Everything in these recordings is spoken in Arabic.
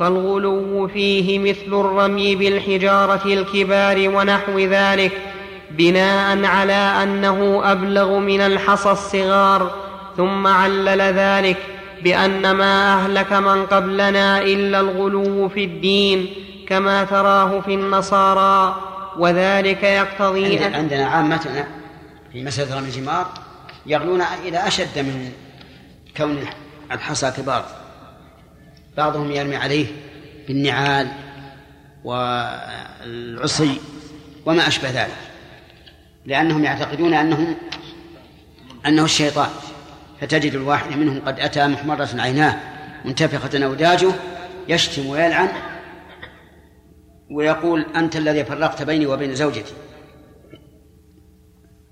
فالغلو فيه مثل الرمي بالحجارة الكبار ونحو ذلك بناء على أنه أبلغ من الحصى الصغار ثم علل ذلك بأن ما أهلك من قبلنا إلا الغلو في الدين كما تراه في النصارى وذلك يقتضي عندنا عامتنا في مسألة رمي الجمار يغلون إلى أشد من كون الحصى كبار. بعضهم يرمي عليه بالنعال والعصي وما أشبه ذلك لأنهم يعتقدون أنهم أنه الشيطان فتجد الواحد منهم قد أتى محمرة عيناه منتفخة أوداجه يشتم ويلعن ويقول أنت الذي فرقت بيني وبين زوجتي.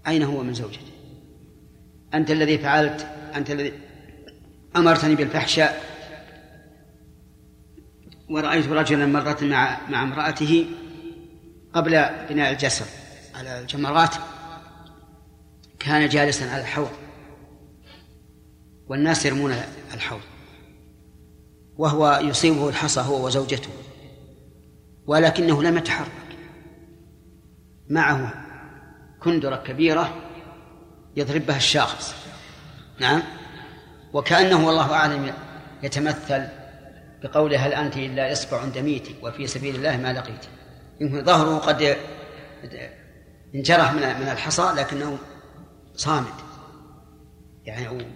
أين هو من زوجتي؟ أنت الذي فعلت أنت الذي أمرتني بالفحشاء ورأيت رجلا مرة مع مع امرأته قبل بناء الجسر على الجمرات كان جالسا على الحوض والناس يرمون الحوض وهو يصيبه الحصى هو وزوجته ولكنه لم يتحرك. معه كندرة كبيرة يضرب بها الشاخص. نعم. وكأنه والله أعلم يتمثل بقوله هل أنت إلا إصبع دميت وفي سبيل الله ما لقيت. يمكن ظهره قد انجرح من من الحصى لكنه صامد. يعني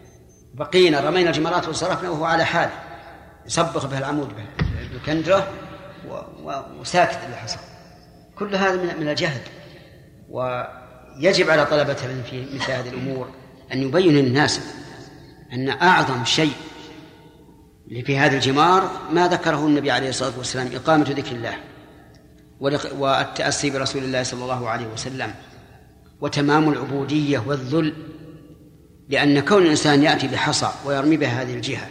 بقينا رمينا الجمرات وصرفنا وهو على حاله يصبغ به العمود بالكندرة وساكت الحصى. كل هذا من الجهل ويجب على طلبة العلم في مثل هذه الأمور أن يبين للناس أن أعظم شيء في هذا الجمار ما ذكره النبي عليه الصلاة والسلام إقامة ذكر الله والتأسي برسول الله صلى الله عليه وسلم وتمام العبودية والذل لأن كون الإنسان يأتي بحصى ويرمي بها هذه الجهة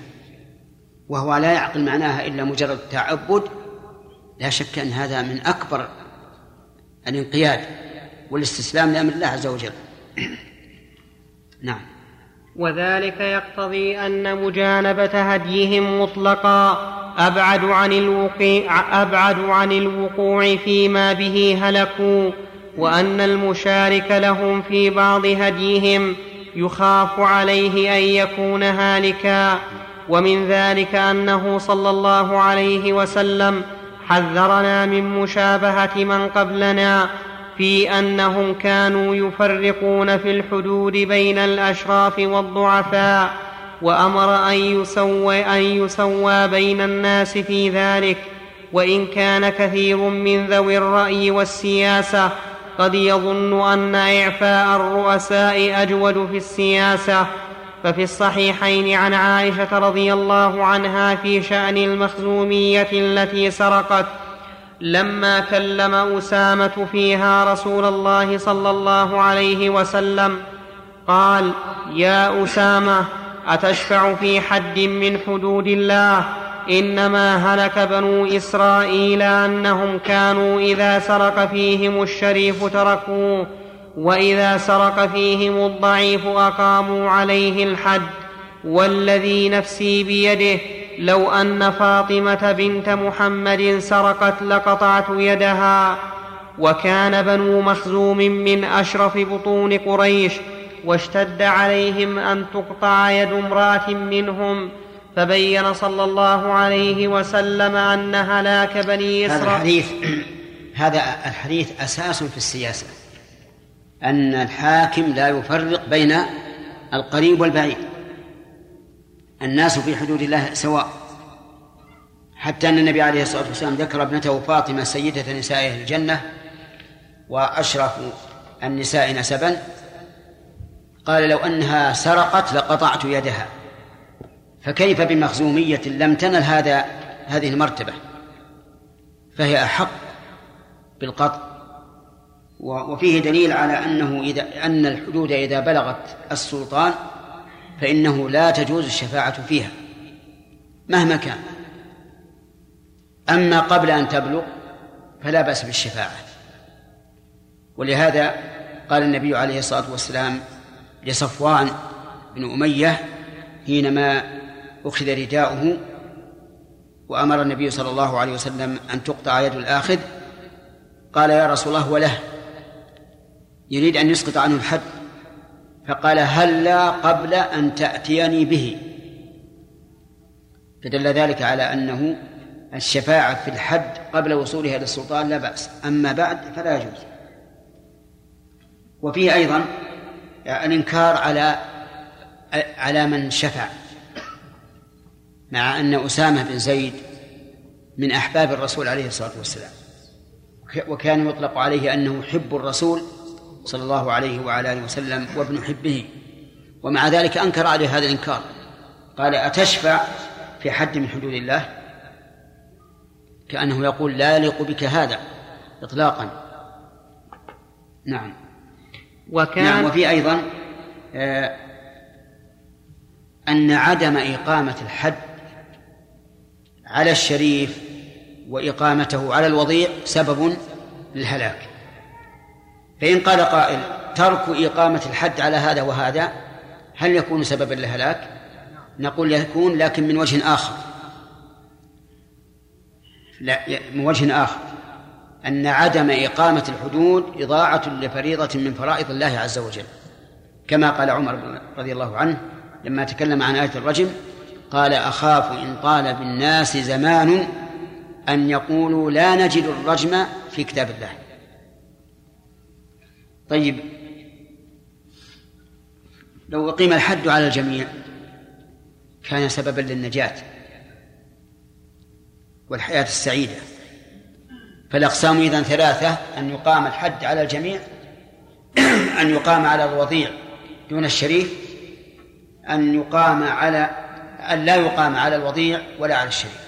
وهو لا يعقل معناها إلا مجرد تعبد لا شك أن هذا من أكبر الانقياد والاستسلام لأمر الله عز وجل. نعم. وذلك يقتضي أن مجانبة هديهم مطلقا. أبعد عن الوقوع أبعد عن الوقوع فيما به هلكوا وأن المشارك لهم في بعض هديهم يخاف عليه أن يكون هالكا. ومن ذلك أنه صلى الله عليه وسلم حذرنا من مشابهة من قبلنا في أنهم كانوا يفرقون في الحدود بين الأشراف والضعفاء وأمر أن يسوى, أن يسوى بين الناس في ذلك. وإن كان كثير من ذوي الرأي والسياسة قد يظن أن إعفاء الرؤساء أجود في السياسة. ففي الصحيحين عن عائشة رضي الله عنها في شأن المخزومية التي سرقت لما كلم أسامة فيها رسول الله صلى الله عليه وسلم قال يا أسامة أتشفع في حد من حدود الله؟ إنما هلك بنو إسرائيل أنهم كانوا إذا سرق فيهم الشريف تركوه وإذا سرق فيهم الضعيف أقاموا عليه الحد والذي نفسي بيده لو أن فاطمة بنت محمد سرقت لقطعت يدها وكان بنو مخزوم من أشرف بطون قريش واشتد عليهم أن تقطع يد امرأة منهم فبين صلى الله عليه وسلم ان هلاك بني اسرائيل هذا الحديث هذا الحديث أساس في السياسة أن الحاكم لا يفرق بين القريب والبعيد. الناس في حدود الله سواء. حتى أن النبي عليه الصلاة والسلام ذكر ابنته فاطمة سيدة نساء الجنة وأشرف النساء نسبا قال لو أنها سرقت لقطعت يدها. فكيف بمخزومية لم تنل هذا هذه المرتبة؟ فهي أحق بالقطع. وفيه دليل على أنه إذا أن الحدود إذا بلغت السلطان فإنه لا تجوز الشفاعة فيها مهما كان. أما قبل أن تبلغ فلا بأس بالشفاعة. ولهذا قال النبي عليه الصلاة والسلام لصفوان بن أمية حينما أخذ رداؤه وأمر النبي صلى الله عليه وسلم أن تقطع يد الآخذ قال يا رسول الله وله يريد أن يسقط عنه الحد. فقال هلا قبل أن تأتيني به. فدل ذلك على أنه الشفاعة في الحد قبل وصولها إلى السلطان لا بأس. أما بعد فلا يجوز. وفيه أيضا الإنكار على على من شفع مع أن أسامة بن زيد من أحباب الرسول عليه الصلاة والسلام. وكان يطلق عليه أنه حب الرسول صلى الله عليه وعلى آله وسلم وابن حبه ومع ذلك أنكر عليه هذا الإنكار. قال أتشفع في حد من حدود الله؟ كأنه يقول لا يليق بك هذا إطلاقا. نعم. وكان نعم وفي أيضا آه أن عدم إقامة الحد على الشريف وإقامته على الوضيع سبب للهلاك. فإن قال قائل ترك إقامة الحد على هذا وهذا هل يكون سببا للهلاك؟ نقول يكون لكن من وجه آخر. لا من وجه آخر. أن عدم إقامة الحدود إضاعة لفريضة من فرائض الله عز وجل. كما قال عمر رضي الله عنه لما تكلم عن آية الرجم قال أخاف إن طال بالناس زمان أن يقولوا لا نجد الرجم في كتاب الله. طيب. لو أقيم الحد على الجميع كان سببا للنجاة والحياة السعيدة. فالأقسام إذا ثلاثة أن يقام الحد على الجميع أن يقام على الوضيع دون الشريف أن يقام على أن لا يقام على الوضيع ولا على الشريف.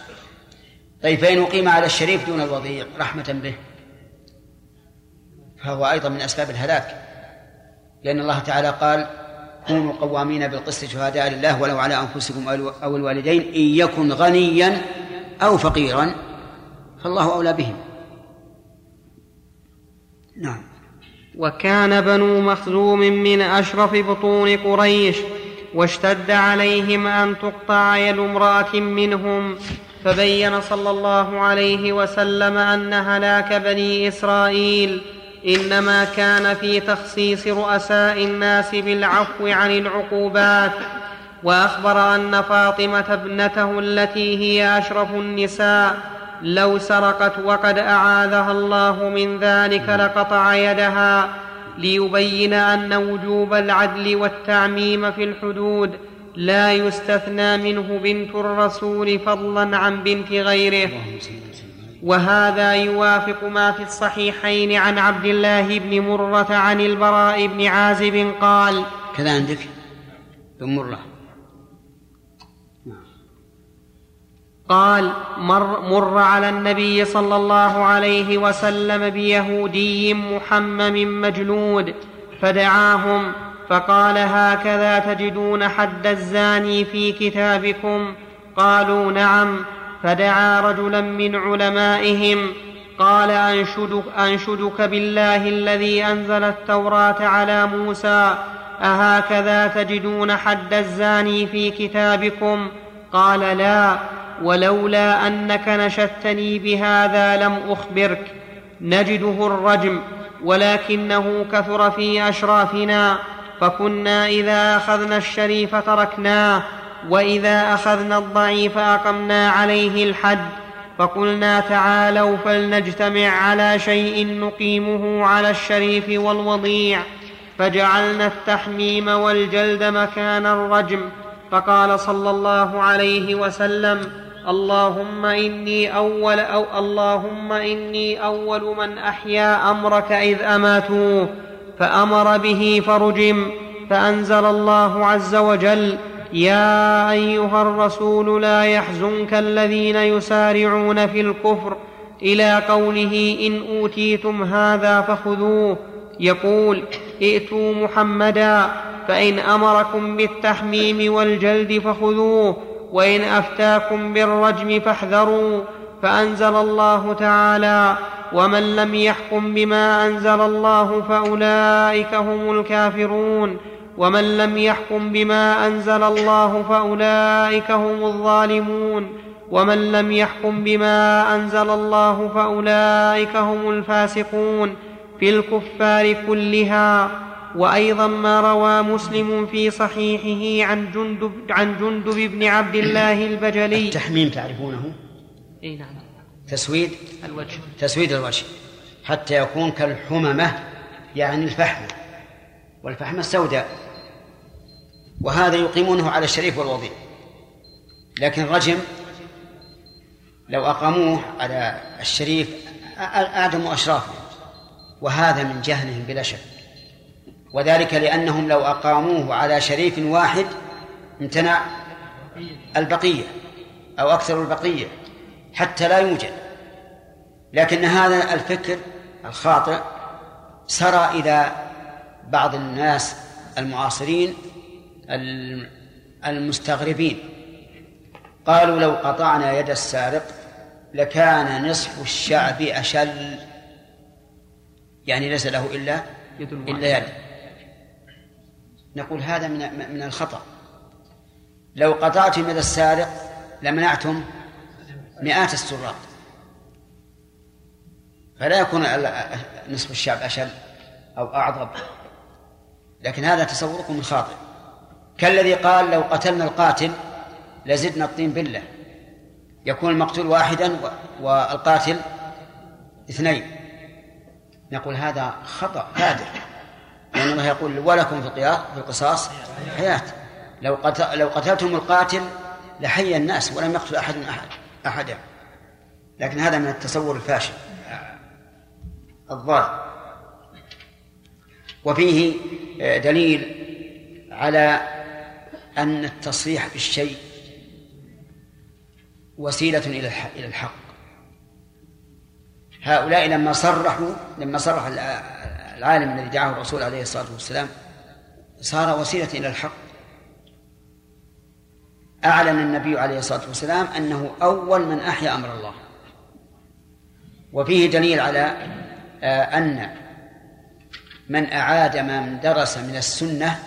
طيب فإن أقيم على الشريف دون الوضيع رحمة به. فهو أيضا من أسباب الهلاك. لأن الله تعالى قال كونوا قوامين بالقسط شهداء لله ولو على أنفسكم أو الوالدين إن يكن غنيا أو فقيرا فالله أولى بهم. نعم. وكان بنو مخزوم من أشرف بطون قريش واشتد عليهم أن تقطع يد امرأة منهم فبين صلى الله عليه وسلم أن هلاك بني إسرائيل. إنما كان في تخصيص رؤساء الناس بالعفو عن العقوبات وأخبر أن فاطمة ابنته التي هي أشرف النساء لو سرقت وقد أعاذها الله من ذلك لقطع يدها ليبين أن وجوب العدل والتعميم في الحدود لا يستثنى منه بنت الرسول فضلا عن بنت غيره. وهذا يوافق ما في الصحيحين عن عبد الله بن مرة عن البراء بن عازب قال كذا عندك؟ بن مرة. قال مر, مر على النبي صلى الله عليه وسلم بيهودي محمم مجلود فدعاهم فقال هكذا تجدون حد الزاني في كتابكم؟ قالوا نعم. فدعا رجلا من علمائهم قال أنشدك, أنشدك بالله الذي أنزل التوراة على موسى أهكذا تجدون حد الزاني في كتابكم؟ قال لا ولولا أنك نشدتني بهذا لم أخبرك. نجده الرجم ولكنه كثر في أشرافنا فكنا إذا أخذنا الشريف تركناه وإذا أخذنا الضعيف أقمنا عليه الحد فقلنا تعالوا فلنجتمع على شيء نقيمه على الشريف والوضيع فجعلنا التحميم والجلد مكان الرجم فقال صلى الله عليه وسلم اللهم إني أول أو اللهم إني أول من أحيا أمرك إذ أماتوه فأمر به فرجم فأنزل الله عز وجل يا أيها الرسول لا يحزنك الذين يسارعون في الكفر إلى قوله إن أوتيتم هذا فخذوه. يقول ائتوا محمدا فإن أمركم بالتحميم والجلد فخذوه وإن أفتاكم بالرجم فاحذروا. فأنزل الله تعالى ومن لم يحكم بما أنزل الله فأولئك هم الكافرون. ومن لم يحكم بما أنزل الله فأولئك هم الظالمون ومن لم يحكم بما أنزل الله فأولئك هم الفاسقون في الكفار كلها وأيضا ما روى مسلم في صحيحه عن جندب عن جندب بن عبد الله البجلي. التحميم تعرفونه؟ إي نعم. تسويد؟ الوجه. تسويد الوجه. حتى يكون كالحممة يعني الفحمة والفحمة السوداء. وهذا يقيمونه على الشريف والوضيع. لكن الرجم لو أقاموه على الشريف أعدموا أشرافه وهذا من جهلهم بلا شك وذلك لأنهم لو أقاموه على شريف واحد امتنع البقية أو أكثر البقية حتى لا يوجد لكن هذا الفكر الخاطئ سرى إلى بعض الناس المعاصرين المستغربين. قالوا لو قطعنا يد السارق لكان نصف الشعب أشل. يعني ليس له إلا إلا يد. نقول هذا من من الخطأ. لو قطعتم يد السارق لمنعتم مئات السراق. فلا يكون نصف الشعب أشل أو أعظم. لكن هذا تصوركم خاطئ كالذي قال لو قتلنا القاتل لزدنا الطين بالله يكون المقتول واحدا والقاتل اثنين. نقول هذا خطأ فادح لأن الله يقول ولكم في في القصاص حياة. لو قتل لو قتلتم القاتل لحي الناس ولم يقتل أحد أحد أحدا. لكن هذا من التصور الفاشل. الضال وفيه آه، دليل على أن التصريح بالشيء وسيلة إلى إلى الحق. هؤلاء لما صرحوا لما صرح العالم الذي دعاه الرسول عليه الصلاة والسلام صار وسيلة إلى الحق. أعلن النبي عليه الصلاة والسلام أنه أول من أحيا أمر الله. وفيه دليل على آه، أن من أعاد ما درس من السنة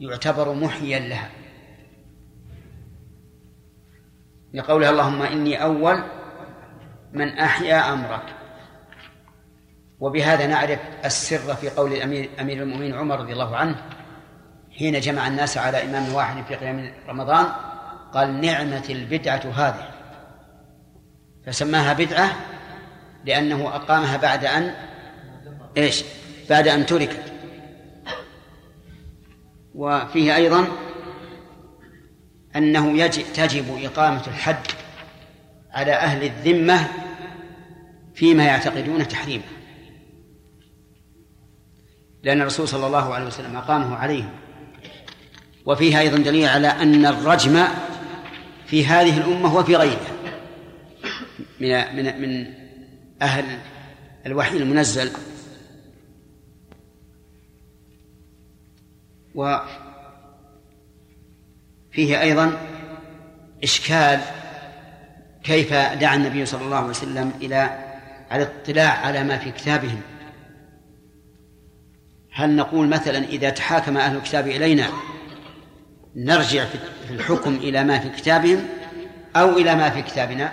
يعتبر محيا لها. لقولها اللهم إني أول من أحيا أمرك. وبهذا نعرف السر في قول الأمير أمير المؤمنين عمر رضي الله عنه حين جمع الناس على إمام واحد في قيام رمضان قال نعمة البدعة هذه. فسماها بدعة لأنه أقامها بعد أن إيش؟ بعد أن تركت. وفيه أيضا أنه يجب تجب إقامة الحد على أهل الذمة فيما يعتقدون تحريمه. لأن الرسول صلى الله عليه وسلم أقامه عليهم وفيها أيضا دليل على أن الرجم في هذه الأمة وفي غيرها من من من أهل الوحي المنزل وفيه أيضا إشكال كيف دعا النبي صلى الله عليه وسلم إلى على الاطلاع على ما في كتابهم. هل نقول مثلا إذا تحاكم أهل الكتاب إلينا نرجع في الحكم إلى ما في كتابهم أو إلى ما في كتابنا؟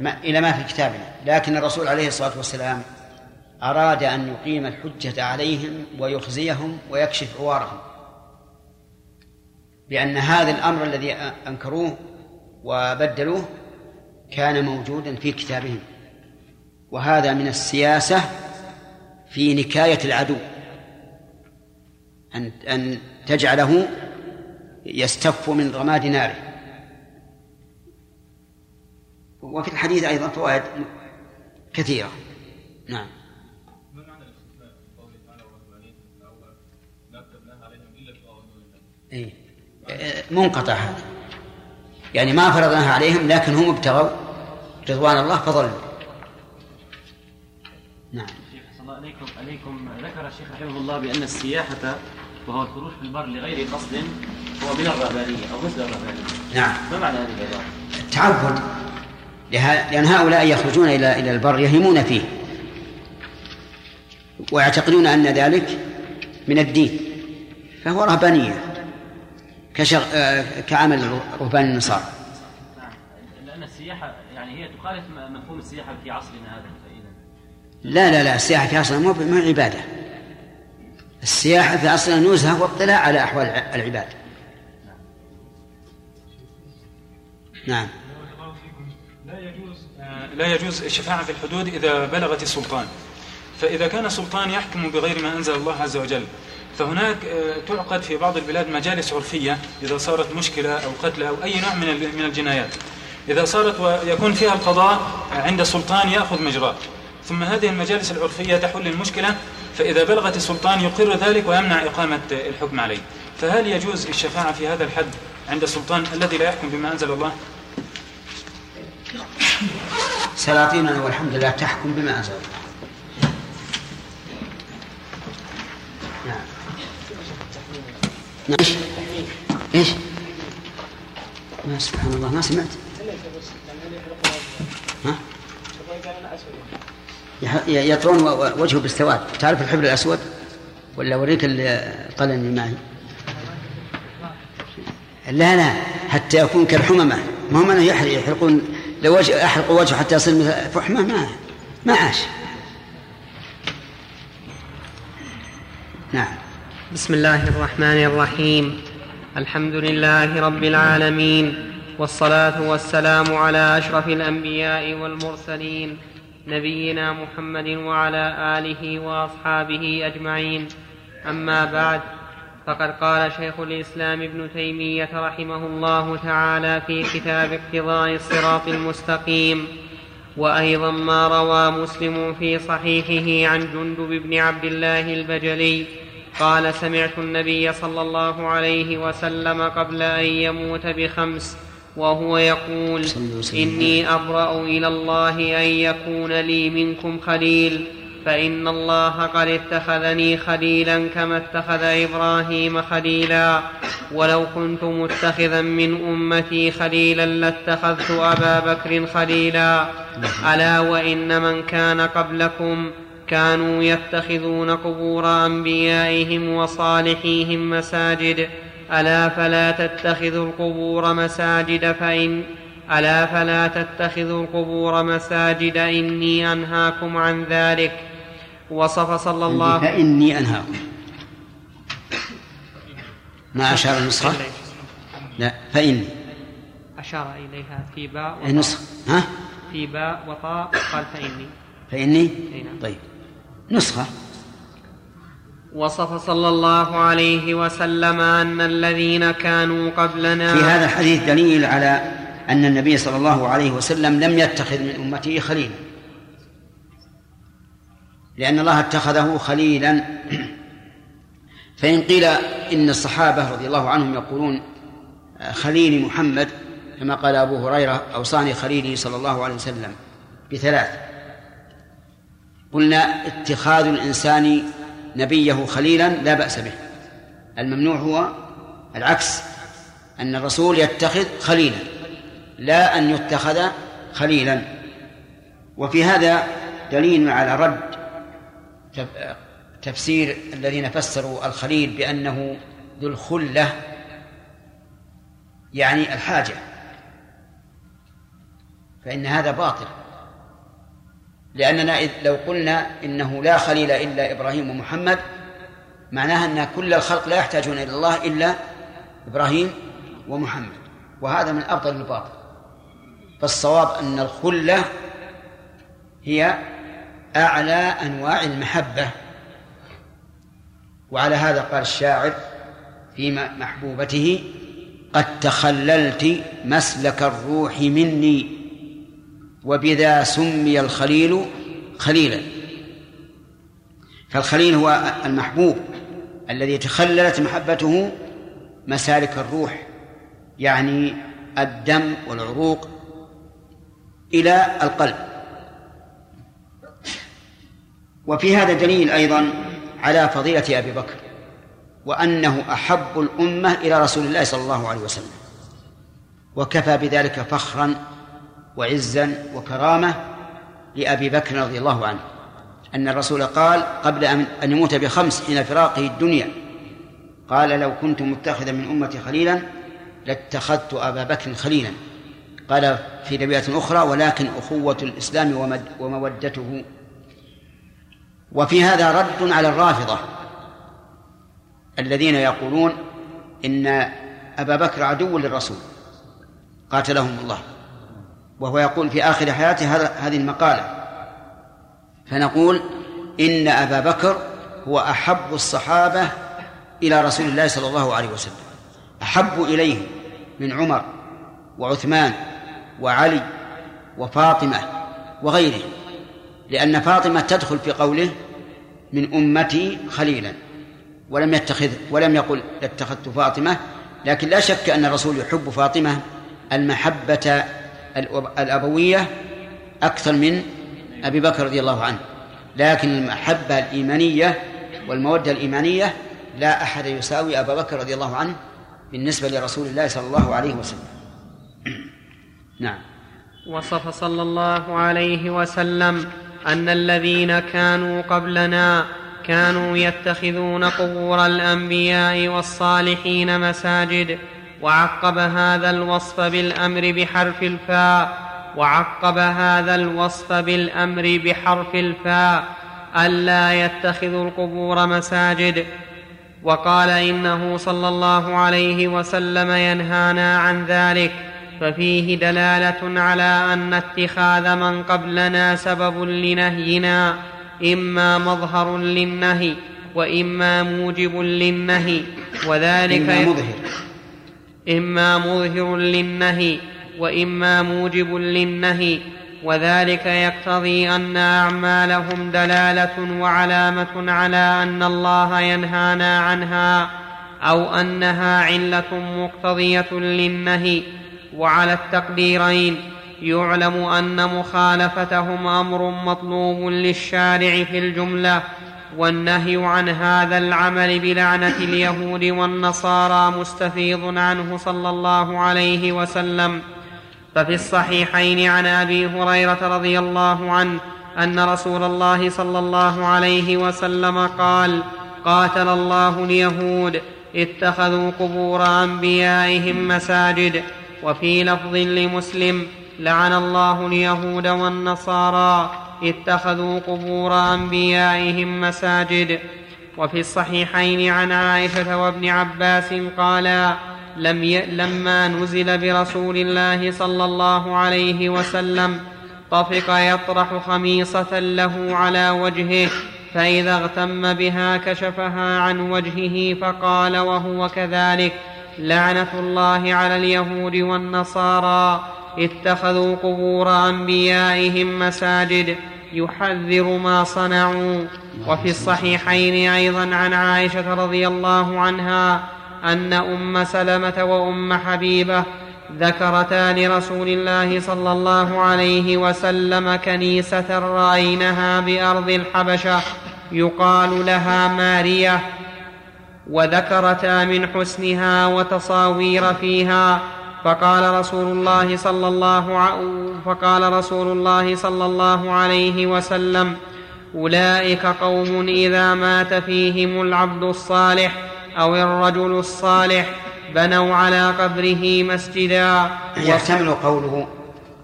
ما إلى ما في كتابنا. لكن الرسول عليه الصلاة والسلام أراد أن يقيم الحجة عليهم ويخزيهم ويكشف عوارهم. لأن هذا الأمر الذي أنكروه وبدلوه كان موجودا في كتابهم. وهذا من السياسة في نكاية العدو. أن أن تجعله يستف من رماد ناره. وفي الحديث أيضا فوائد كثيرة. نعم. إيه. منقطع هذا. يعني ما فرضناها عليهم لكن هم ابتغوا رضوان الله فظلوا نعم. عليكم عليكم. ذكر الشيخ رحمه الله بأن السياحة وهو الخروج في البر لغير قصد هو من الرهبانية أو مثل الرهبانية نعم. ما معنى هذه العبارة؟ التعبد لأن هؤلاء يخرجون إلى إلى البر يهيمون فيه. ويعتقدون أن ذلك من الدين. فهو رهبانية. كشغ... آه، كعمل رهبان النصارى. يعني هي تخالف مفهوم السياحة في عصرنا هذا. لا لا لا السياحة في عصرنا مو عبادة. السياحة في عصرنا نزهة واطلاع على أحوال العباد. نعم. لا يجوز لا يجوز الشفاعة في الحدود إذا بلغت السلطان. فإذا كان السلطان يحكم بغير ما أنزل الله عز وجل فهناك آه، تعقد في بعض البلاد مجالس عرفية إذا صارت مشكلة أو قتل أو أي نوع من من الجنايات. إذا صارت ويكون فيها القضاء عند السلطان يأخذ مجراه ثم هذه المجالس العرفية تحل المشكلة فإذا بلغت السلطان يقر ذلك ويمنع إقامة الحكم عليه. فهل يجوز الشفاعة في هذا الحد عند السلطان الذي لا يحكم بما أنزل الله؟ سلاطيننا والحمد لله تحكم بما أنزل الله. إيش؟ إيش؟ ما سبحان الله ما سمعت. ها؟ يطرون وجهه بالسواد تعرف الحبر الأسود؟ ولا أوريك القلم معي؟ لا لا. حتى يكون كالحممة. ما هم يحرقون. لو أحرق وجهه حتى يصير مثل فحمة ما ما عاش. نعم. بسم الله الرحمن الرحيم. الحمد لله رب العالمين والصلاة والسلام على أشرف الأنبياء والمرسلين نبينا محمد وعلى آله وأصحابه أجمعين. أما بعد فقد قال شيخ الإسلام ابن تيمية رحمه الله تعالى في كتاب اقتضاء الصراط المستقيم وأيضا ما روى مسلم في صحيحه عن جندب بن عبد الله البجلي قال سمعت النبي صلى الله عليه وسلم قبل أن يموت بخمس وهو يقول إني أبرأ إلى الله أن يكون لي منكم خليل فإن الله قد اتخذني خليلا كما اتخذ إبراهيم خليلا. ولو كنت متخذا من أمتي خليلا لاتخذت أبا بكر خليلا. ألا وإن من كان قبلكم كانوا يتخذون قبور أنبيائهم وصالحيهم مساجد. ألا فلا تتخذوا القبور مساجد فإن ألا فلا تتخذوا القبور مساجد إني أنهاكم عن ذلك. وصف صلى الله فإني أنهاكم. ما أشار النسخة؟ لا فإني أشار إليها في باء وطاء. ها؟ في باء وطاء قال فإني. فإني؟ نعم. طيب. نسخة. وصف صلى الله عليه وسلم أن الذين كانوا قبلنا في هذا الحديث دليل على أن النبي صلى الله عليه وسلم لم يتخذ من أمته خليلا. لأن الله اتخذه خليلا. فإن قيل إن الصحابة رضي الله عنهم يقولون خليل محمد كما قال أبو هريرة أوصاني خليلي صلى الله عليه وسلم بثلاث. قلنا اتخاذ الإنسان نبيه خليلا لا بأس به. الممنوع هو العكس أن الرسول يتخذ خليلا لا أن يتخذ خليلا. وفي هذا دليل على رد تفسير الذين فسروا الخليل بأنه ذو الخلة يعني الحاجة. فإن هذا باطل. لأننا لو قلنا إنه لا خليل إلا إبراهيم ومحمد معناها أن كل الخلق لا يحتاجون إلى الله إلا إبراهيم ومحمد وهذا من أفضل الباطل. فالصواب أن الخلة هي أعلى أنواع المحبة. وعلى هذا قال الشاعر في محبوبته قد تخللت مسلك الروح مني وبذا سمي الخليل خليلا. فالخليل هو المحبوب الذي تخللت محبته مسالك الروح يعني الدم والعروق إلى القلب. وفي هذا دليل أيضا على فضيلة أبي بكر وأنه أحب الأمة إلى رسول الله صلى الله عليه وسلم وكفى بذلك فخرا وعزا وكرامة لأبي بكر رضي الله عنه أن الرسول قال قبل أن يموت بخمس حين فراقه الدنيا. قال لو كنت متخذا من أمتي خليلا لاتخذت أبا بكر خليلا. قال في رواية أخرى ولكن أخوة الإسلام ومودته. وفي هذا رد على الرافضة الذين يقولون إن أبا بكر عدو للرسول قاتلهم الله. وهو يقول في آخر حياته هذه المقالة. فنقول إن أبا بكر هو أحب الصحابة إلى رسول الله صلى الله عليه وسلم. أحب إليه من عمر وعثمان وعلي وفاطمة وغيره لأن فاطمة تدخل في قوله من أمتي خليلا. ولم يتخذ ولم يقل اتخذت فاطمة لكن لا شك أن الرسول يحب فاطمة المحبة الأبوية أكثر من أبي بكر رضي الله عنه. لكن المحبة الإيمانية والمودة الإيمانية لا أحد يساوي أبا بكر رضي الله عنه بالنسبة لرسول الله صلى الله عليه وسلم. نعم. وصف صلى الله عليه وسلم أن الذين كانوا قبلنا كانوا يتخذون قبور الأنبياء والصالحين مساجد. وعقب هذا الوصف بالأمر بحرف الفاء. وعقب هذا الوصف بالأمر بحرف الفاء. ألا يتخذوا القبور مساجد. وقال إنه صلى الله عليه وسلم ينهانا عن ذلك. ففيه دلالة على أن اتخاذ من قبلنا سبب لنهينا. إما مظهر للنهي وإما موجب للنهي. وذلك إما مظهر. إما مظهر للنهي وإما موجب للنهي وذلك يقتضي أن أعمالهم دلالة وعلامة على أن الله ينهانا عنها أو أنها علة مقتضية للنهي. وعلى التقديرين يعلم أن مخالفتهم أمر مطلوب للشارع في الجملة والنهي عن هذا العمل بلعنة اليهود والنصارى مستفيض عنه صلى الله عليه وسلم. ففي الصحيحين عن أبي هريرة رضي الله عنه أن رسول الله صلى الله عليه وسلم قال قاتل الله اليهود اتخذوا قبور أنبيائهم مساجد. وفي لفظ لمسلم لعن الله اليهود والنصارى. اتخذوا قبور أنبيائهم مساجد. وفي الصحيحين عن عائشة وابن عباس قالا لم ي... لما نزل برسول الله صلى الله عليه وسلم طفق يطرح خميصة له على وجهه فإذا اغتم بها كشفها عن وجهه فقال وهو كذلك لعنة الله على اليهود والنصارى. اتخذوا قبور أنبيائهم مساجد يحذر ما صنعوا. وفي الصحيحين أيضا عن عائشة رضي الله عنها أن أم سلمة وأم حبيبة ذكرتا لرسول الله صلى الله عليه وسلم كنيسة رأينها بأرض الحبشة يقال لها مارية وذكرتا من حسنها وتصاوير فيها فقال رسول الله صلى الله ع... فقال رسول الله صلى الله عليه وسلم أولئك قوم إذا مات فيهم العبد الصالح أو الرجل الصالح بنوا على قبره مسجدا. يحتمل قوله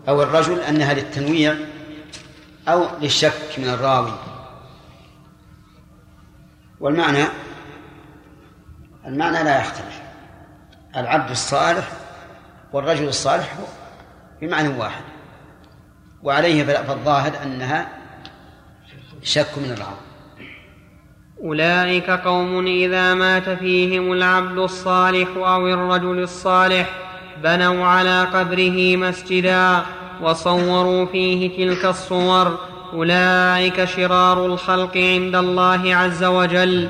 أو الرجل أنها للتنويع أو للشك من الراوي. والمعنى المعنى لا يختلف. العبد الصالح والرجل الصالح بمعنى واحد. وعليه فالظاهر أنها شك من الراوي أولئك قوم إذا مات فيهم العبد الصالح أو الرجل الصالح بنوا على قبره مسجدا وصوروا فيه تلك الصور. أولئك شرار الخلق عند الله عز وجل.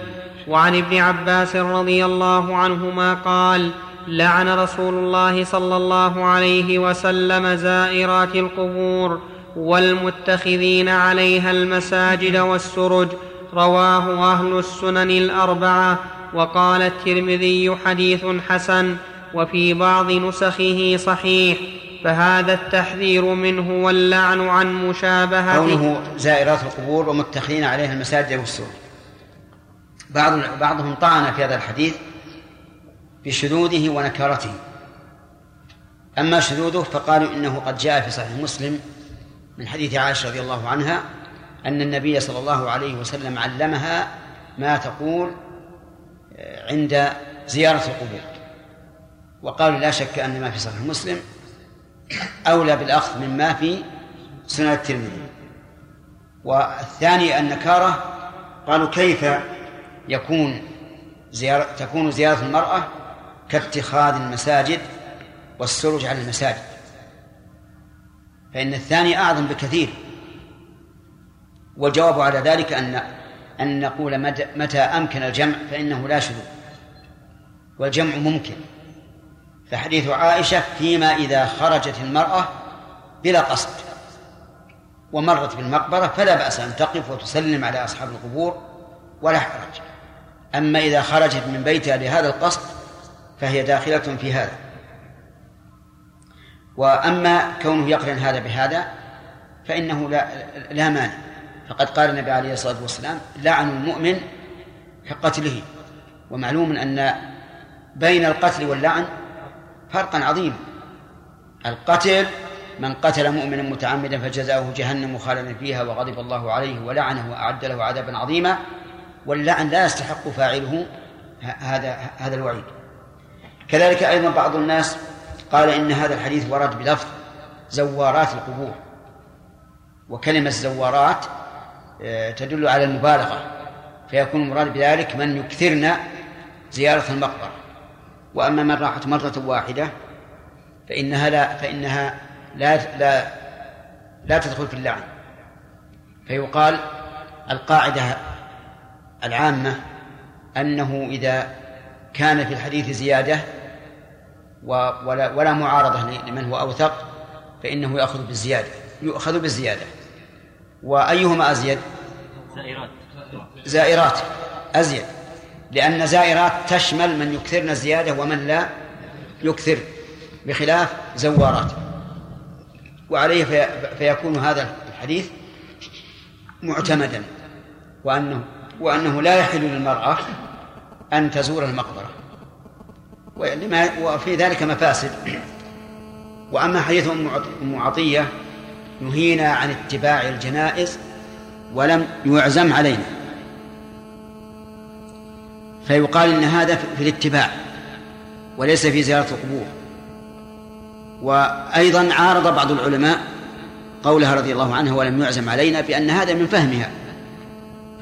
وعن ابن عباس رضي الله عنهما قال لعن رسول الله صلى الله عليه وسلم زائرات القبور والمتخذين عليها المساجد والسرج رواه أهل السنن الأربعة وقال الترمذي حديث حسن وفي بعض نسخه صحيح فهذا التحذير منه واللعن عن مشابهته. كونه زائرات القبور ومتخذين عليها المساجد والسور بعض بعضهم طعن في هذا الحديث بشذوذه ونكارته أما شذوذه فقالوا إنه قد جاء في صحيح مسلم من حديث عائشة رضي الله عنها أن النبي صلى الله عليه وسلم علمها ما تقول آه، عند زيارة القبور. وقالوا لا شك أن ما في صحيح مسلم أولى بالأخذ مما في سنة الترمذي. والثاني النكارة قالوا كيف يكون زيارة تكون زيارة المرأة كاتخاذ المساجد والسرج على المساجد. فإن الثاني أعظم بكثير. والجواب على ذلك أن أن نقول متى أمكن الجمع فإنه لا شذوذ. والجمع ممكن. فحديث عائشة فيما إذا خرجت المرأة بلا قصد ومرت بالمقبرة فلا بأس أن تقف وتسلم على أصحاب القبور ولا حرج. أما إذا خرجت من بيتها لهذا القصد فهي داخلة في هذا. وأما كونه يقرن هذا بهذا فإنه لا لا مانع. فقد قال النبي عليه الصلاة والسلام لعن المؤمن كقتله. ومعلوم أن بين القتل واللعن فرقا عظيما القتل من قتل مؤمنا متعمدا فجزاؤه جهنم خالدا فيها وغضب الله عليه ولعنه وأعد له عذابا عظيما. واللعن لا يستحق فاعله هذا هذا الوعيد. كذلك أيضا بعض الناس قال إن هذا الحديث ورد بلفظ زوارات القبور. وكلمة زوارات آه، تدل على المبالغة. فيكون المراد بذلك من يكثرن زيارة المقبرة. وأما من راحت مرة واحدة فإنها لا فإنها لا لا لا تدخل في اللعن. فيقال القاعدة العامة أنه إذا كان في الحديث زيادة ولا, ولا معارضة لمن هو أوثق فإنه يأخذ بالزيادة يؤخذ بالزيادة. وأيهما أزيد؟ زائرات. زائرات. أزيد. لأن زائرات تشمل من يكثرن الزيادة ومن لا يكثر بخلاف زوارات. وعليه في فيكون هذا الحديث معتمدا. وأنه وأنه لا يحل للمرأة أن تزور المقبرة. وفي ذلك مفاسد. وأما حديث أم عطية نهينا عن اتباع الجنائز ولم يعزم علينا. فيقال إن هذا في الاتباع وليس في زيارة القبور. وأيضا عارض بعض العلماء قولها رضي الله عنها ولم يعزم علينا بأن هذا من فهمها.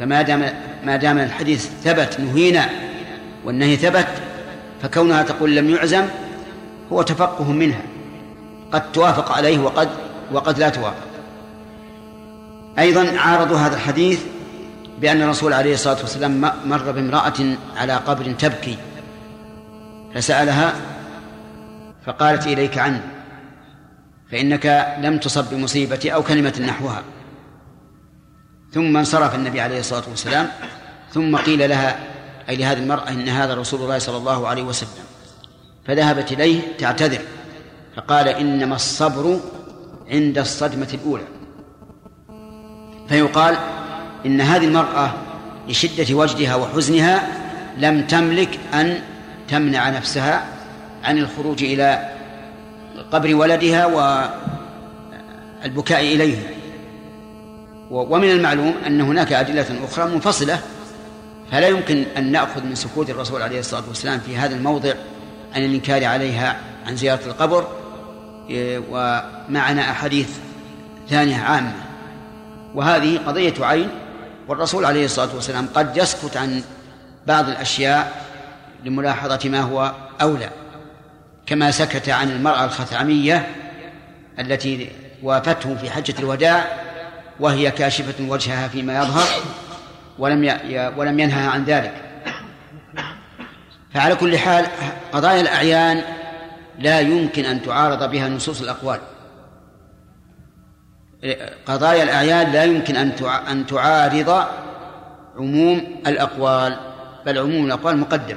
فما دام ما دام الحديث ثبت نهينا والنهي ثبت فكونها تقول لم يعزم هو تفقه منها. قد توافق عليه وقد وقد لا توافق. أيضا عارضوا هذا الحديث بأن الرسول عليه الصلاة والسلام مر بامرأة على قبر تبكي. فسألها فقالت إليك عني فإنك لم تصب بمصيبتي أو كلمة نحوها. ثم انصرف النبي عليه الصلاة والسلام ثم قيل لها أي لهذه المرأة إن هذا رسول الله صلى الله عليه وسلم. فذهبت إليه تعتذر فقال إنما الصبر عند الصدمة الأولى. فيقال إن هذه المرأة لشدة وجدها وحزنها لم تملك أن تمنع نفسها عن الخروج إلى قبر ولدها والبكاء إليه. ومن المعلوم أن هناك أدلة أخرى منفصلة فلا يمكن أن نأخذ من سكوت الرسول عليه الصلاة والسلام في هذا الموضع عن الإنكار عليها عن زيارة القبر إيه، ومعنا أحاديث ثانية عامة. وهذه قضية عين والرسول عليه الصلاة والسلام قد يسكت عن بعض الأشياء لملاحظة ما هو أولى. كما سكت عن المرأة الخثعمية التي وافته في حجة الوداع وهي كاشفة وجهها فيما يظهر. ولم ولم ينهى عن ذلك. فعلى كل حال قضايا الأعيان لا يمكن أن تعارض بها نصوص الأقوال. قضايا الأعيان لا يمكن أن أن تعارض عموم الأقوال بل عموم الأقوال مقدم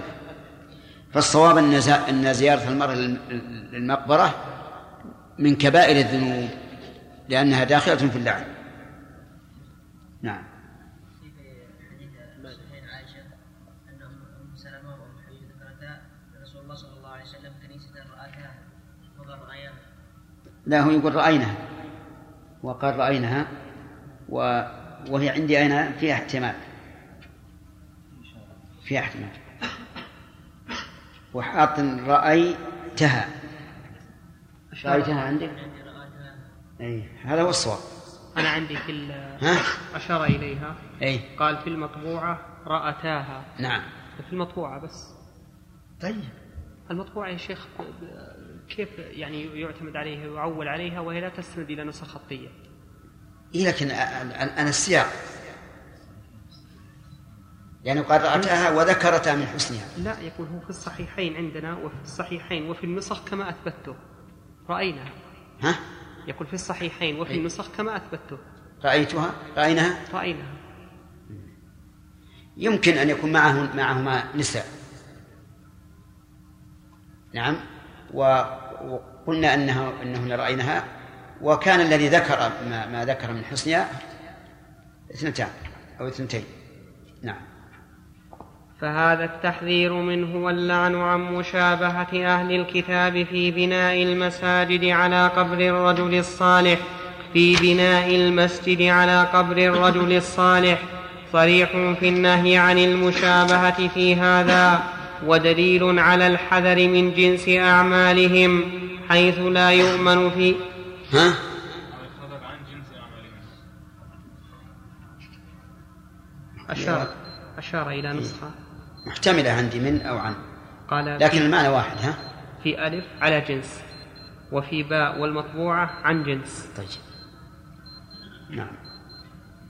فالصواب أن زيارة المرأة للمقبرة من كبائر الذنوب لأنها داخلة في اللعن. لا هو يقول رأيناها. وقال رأيناها و... وهي عندي أين فيها احتمال. فيها احتمال. وحاط رأيتها. رأيتها عندك؟ أي هذا هو الصواب. أنا عندي في ها؟ أشار إليها. أي. قال في المطبوعة رأتاها. نعم. في المطبوعة بس. طيب. المطبوعة يا شيخ كيف يعني يعتمد عليها ويعول عليها وهي لا تستند إلى نسخ خطية؟ إيه لكن أنا السياق. يعني قال رأتها وذكرتها من حسنها. لا يكون هو في الصحيحين عندنا وفي الصحيحين وفي النسخ كما أثبته رأيناها ها؟ يقول في الصحيحين وفي أي. النسخ كما أثبته رأيتها؟ رأيناها؟ رأيناها يمكن أن يكون معه معهما نساء. نعم. وقلنا أنه أنهن رأيناها وكان الذي ذكر ما, ما ذكر من حسنها اثنتان أو اثنتين. نعم. فهذا التحذير منه واللعن عن مشابهة أهل الكتاب في بناء المساجد على قبر الرجل الصالح. في بناء المسجد على قبر الرجل الصالح. صريح في النهي عن المشابهة في هذا. ودليل على الحذر من جنس أعمالهم حيث لا يؤمن في ها؟ أشار أشار إلى نسخة. محتملة عندي من أو عن. قال لكن المعنى واحد ها؟ في ألف على جنس وفي باء والمطبوعة عن جنس. طيب. نعم.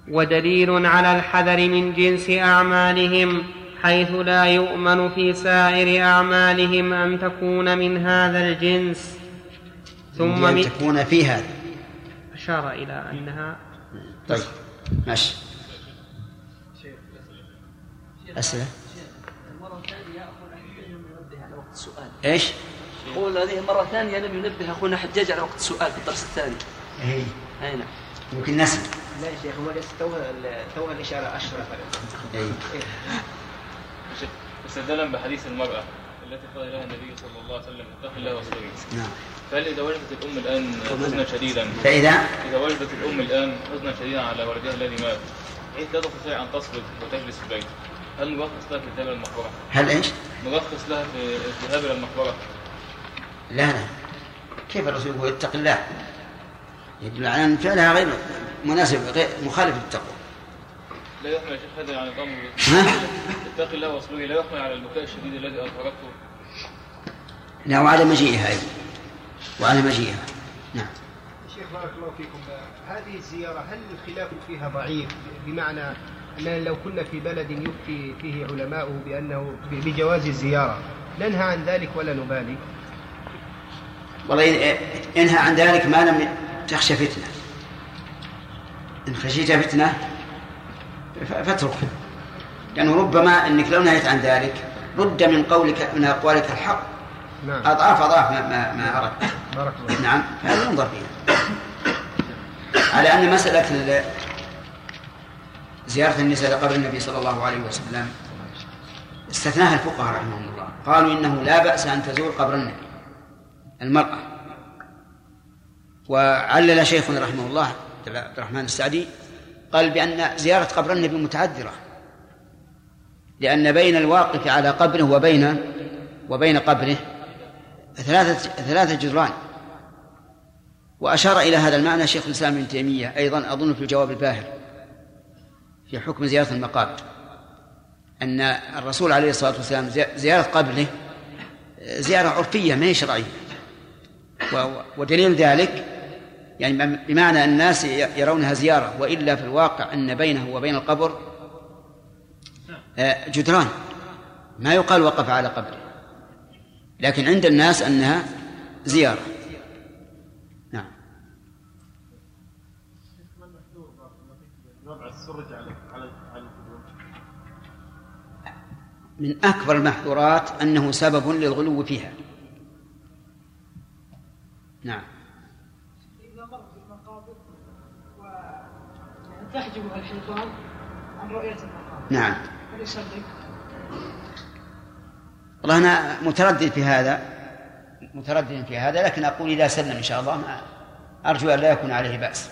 ودليل على الحذر من جنس أعمالهم حيث لا يؤمن في سائر أعمالهم أن تكون من هذا الجنس. ثم أن تكون في هذا. أشار إلى أنها طيب ماشي. أسئلة؟ مرة ثانية أخونا حجاج ينبه على وقت السؤال إيش؟ يقول هذه مرة ثانية لم ينبه أخونا حجاج على وقت السؤال في الدرس الثاني. اي أي نعم. يمكن نسي لا يا شيخ هو ليس توها توها الإشارة أشرف اي استدلالا بحديث المرأة التي قال لها النبي صلى الله عليه وسلم اتق الله واصبري نعم. فهل إذا وجدت الأم الآن حزنا شديدا؟ فإذا؟ إذا وجدت الأم الآن حزنا شديدا على ولدها الذي مات حيث لا تستطيع أن تصبر وتجلس في البيت هل نرخص لها في الذهاب إلى المقبرة؟ هل إيش؟ نرخص لها في الذهاب إلى المقبرة؟ لا لا. كيف الرسول يقول اتق الله؟ يدل على أن فعلها غير مناسب غير مخالف للتقوى. لا يحمل يا شيخ هذا عن الأمر. ها؟ اتق الله واصبري لا يحمل على البكاء الشديد الذي أظهرته. لا وعلى مجيئها أيضا. وعلى مجيئها. نعم. شيخ بارك الله فيكم هذه الزيارة هل الخلاف فيها ضعيف؟ بمعنى اننا لو كنا في بلد يفتي فيه علماؤه بأنه بجواز الزيارة ننهى عن ذلك ولا نبالي؟ والله إن- انهى عن ذلك ما لم تخشى فتنة. إن خشيت فتنة ف- فاتركه. لأنه ربما أنك لو نهيت عن ذلك رد من قولك من أقوالك الحق. نعم. أضعاف أضعاف ما, ما, ما أردت. بارك الله. نعم. هذا ينظر فيها. على أن مسألة زيارة النساء لقبر النبي صلى الله عليه وسلم استثناها الفقهاء رحمهم الله. قالوا إنه لا بأس أن تزور قبر النبي المرأة. وعلل شيخنا رحمه الله عبد الرحمن السعدي قال بأن زيارة قبر النبي متعذرة. لأن بين الواقف على قبره وبين وبين قبره ثلاثة ثلاثة جدران. وأشار إلى هذا المعنى شيخ الإسلام ابن تيمية أيضا أظن في الجواب الباهر في حكم زيارة المقابر. أن الرسول عليه الصلاة والسلام زي- زيارة قبره زيارة عرفية ما هي شرعية ودليل ذلك يعني بمعنى الناس يرونها زيارة وإلا في الواقع أن بينه وبين القبر آه، جدران. ما يقال وقف على قبره. لكن عند الناس أنها زيارة. نعم. من أكبر المحظورات أنه سبب للغلو فيها. نعم. تحجبها الحيطان عن رؤية المقابر نعم. هل؟ والله أنا متردد في هذا متردد في هذا لكن أقول إذا سلم إن شاء الله ما أرجو أن لا يكون عليه بأس.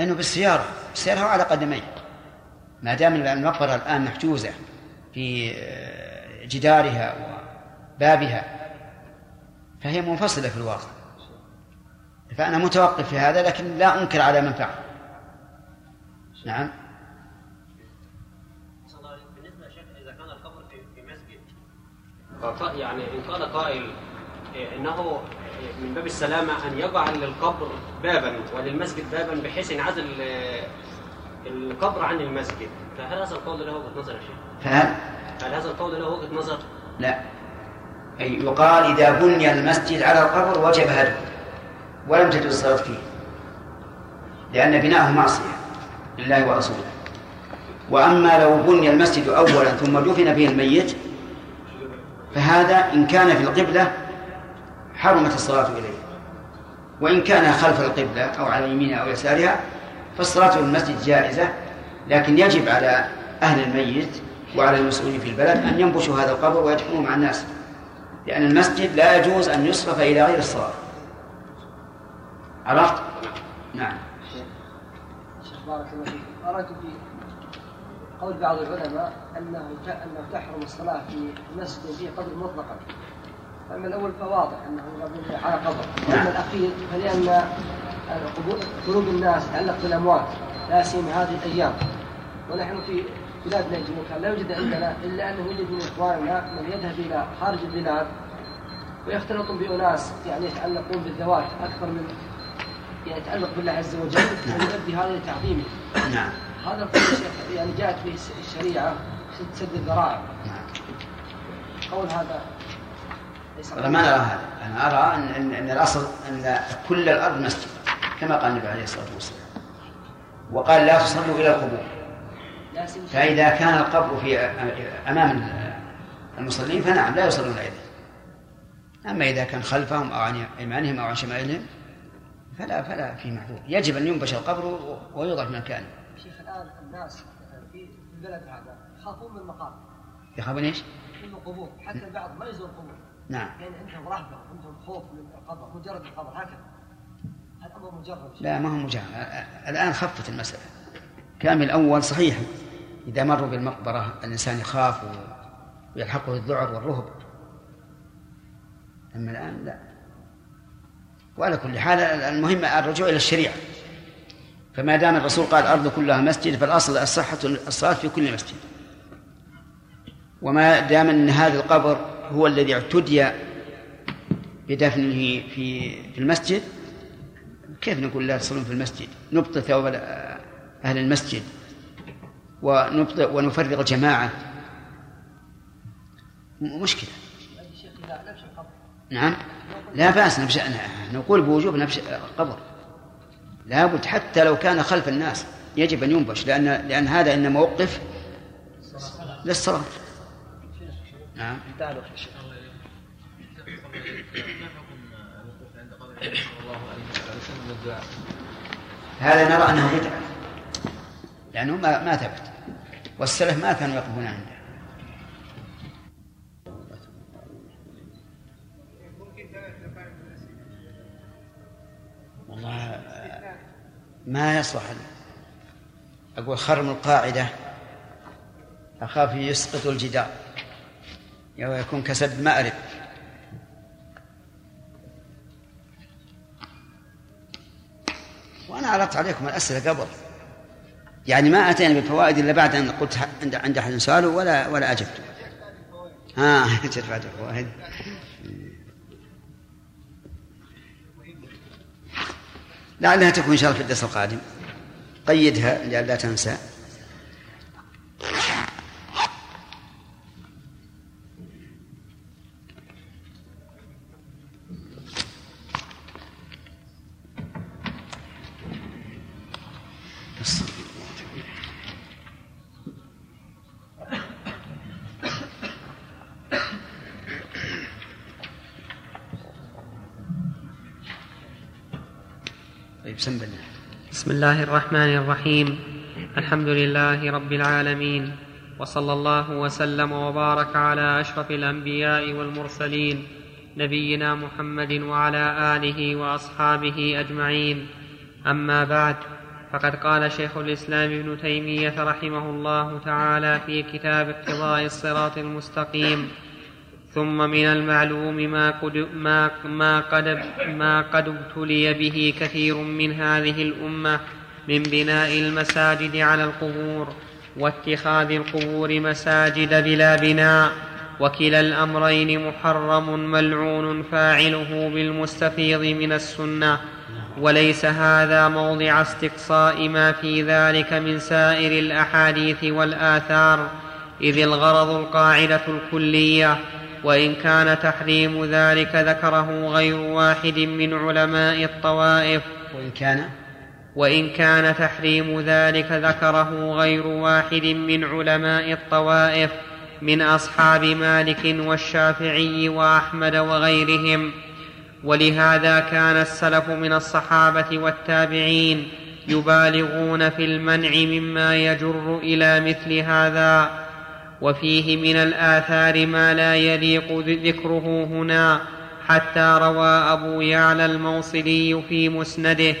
أنه بالسيارة بالسيارة على قدمين ما دام المقبرة الآن محجوزة في آه، جدارها وبابها فهي منفصلة في الواقع. فأنا متوقف في هذا لكن لا أنكر على من فعل. نعم. شيخ إذا كان القبر في مسجد يعني إن قال قائل إيه، إنه من باب السلامة أن يجعل للقبر بابا وللمسجد بابا بحيث ينعزل آه، القبر عن المسجد. فهل هذا القول له وجهة نظر يا شيخ؟ فهل؟ هل هذا القول له وجهة نظر؟ لا. أي يقال إذا بني المسجد على القبر وجب هدمه. ولم تجوز الصلاة فيه. لأن بناءه معصية لله ورسوله. وأما لو بني المسجد أولا ثم دفن فيه الميت فهذا إن كان في القبلة حرمت الصلاة إليه. وإن كان خلف القبلة أو على يمينها أو يسارها فالصلاة في المسجد جائزة لكن يجب على أهل الميت وعلى المسؤولين في البلد أن ينبشوا هذا القبر ويدفنوه مع الناس. لأن المسجد لا يجوز أن يصرف إلى غير الصلاة. عرفت؟ نعم. شيخ بارك الله فيك. قرأت في قول بعض العلماء أنه أنه تحرم الصلاة في مسجد فيه قبر مطلقا. فأما الأول فواضح أنه مبني على قبر. وأما الأخير فلأن قلوب الناس تتعلق بالأموات لا سيما هذه الأيام. ونحن في بلادنا الجنوب لا يوجد عندنا إلا أنه يوجد من إخواننا من يذهب إلى خارج البلاد ويختلط بأناس يعني يتعلقون بالذوات أكثر من يتعلق بالله عز وجل ويؤدي هذا لتعظيمه. نعم. هذا القول يعني جاءت به الشريعة سد الذرائع. نعم. قول هذا والله ما نرى هذا أنا أرى أن, أن, أن الأصل أن كل الأرض مسجد كما قال النبي عليه الصلاة والسلام وقال لا تصلوا إلى القبور فإذا كان القبر في أمام المصلين فنعم لا يصلون إليه أما إذا كان خلفهم أو عن أيمانهم أو عن شمائلهم فلا فلا في معذور يجب أن ينبش القبر ويوضع في مكانه شيخ الآن الناس في البلد هذا يخافون من المقابر يخافون إيش؟ من القبور. حتى البعض ما يزور القبور. نعم. يعني عندهم رهبة عندهم خوف من القبر مجرد القبر هكذا. مجرد. لا ما هو مجرد. الآن خفت المسألة. كان الأول صحيح. إذا مروا بالمقبرة الإنسان يخاف ويلحقه الذعر والرهب. أما الآن لا. وعلى كل حال المهم الرجوع إلى الشريعة. فما دام الرسول قال الأرض كلها مسجد فالأصل الصحة الصلاة في كل مسجد. وما دام أن هذا القبر هو الذي اعتدي بدفنه في في المسجد كيف نقول لا تصلون في المسجد؟ نبطل ثواب أهل المسجد ونبطل ونفرغ الجماعة مشكلة. نعم. لا بأس نبش... نقول بوجوب نبش قبر. لابد حتى لو كان خلف الناس يجب أن ينبش لأن لأن هذا إنما وقف للصلاة. نعم. هذا نرى أنه بدعة لأنه ما ما ثبت. والسلف ما كانوا يقفون عنده والله ما يصلح. أقول خرم القاعدة أخاف يسقط الجدار أو يكون كسد مأرب. وأنا عرضت عليكم الأسئلة قبل. يعني ما أتينا بالفوائد إلا بعد أن قلت عند عند أحد سؤاله ولا ولا أجبت. ها آه الفوائد. لعلها تكون إن شاء الله في الدرس القادم. قيدها لئلا تنسى. بسم الله بسم الله الرحمن الرحيم. الحمد لله رب العالمين وصلى الله وسلم وبارك على أشرف الأنبياء والمرسلين نبينا محمد وعلى آله وأصحابه أجمعين. أما بعد فقد قال شيخ الإسلام ابن تيمية رحمه الله تعالى في كتاب اقتضاء الصراط المستقيم ثم من المعلوم ما قد ما ما قد ما قد ابتلي به كثير من هذه الأمة من بناء المساجد على القبور واتخاذ القبور مساجد بلا بناء وكلا الأمرين محرم ملعون فاعله بالمستفيض من السنة وليس هذا موضع استقصاء ما في ذلك من سائر الأحاديث والآثار إذ الغرض القاعدة الكلية وإن كان تحريم ذلك ذكره غير واحد من علماء الطوائف. وإن كان؟ وإن كان تحريم ذلك ذكره غير واحد من علماء الطوائف من أصحاب مالك والشافعي وأحمد وغيرهم. ولهذا كان السلف من الصحابة والتابعين يبالغون في المنع مما يجر إلى مثل هذا. وفيه من الآثار ما لا يليق ذكره هنا حتى روى أبو يعلى الموصلي في مسنده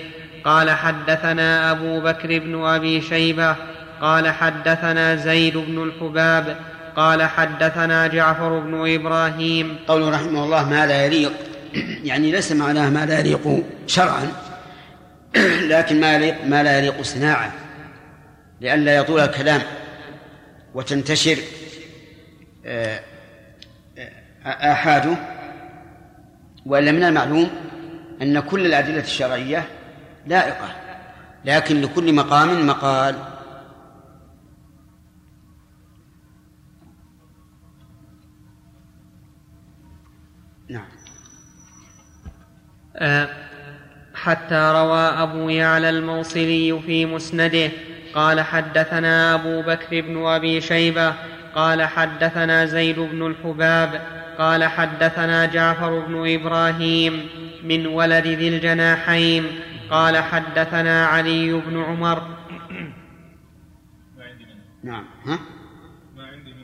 قال حدثنا أبو بكر بن أبي شيبة قال حدثنا زيد بن الحباب قال حدثنا جعفر بن إبراهيم. قوله رحمه الله ما لا يليق يعني ليس معناه ما لا يليق شرعا لكن ما ما لا يليق صناعا لئلا يطول الكلام. وتنتشر آه، آه، آحاده. وإلا من المعلوم أن كل الأدلة الشرعية لائقة لكن لكل مقام مقال. نعم. آه، حتى روى أبو يعلى الموصلي في مسنده قال حدثنا أبو بكر بن أبي شيبة قال حدثنا زيد بن الحباب قال حدثنا جعفر بن إبراهيم من ولد ذي الجناحين قال حدثنا علي بن عمر. نعم ها؟ ما عندي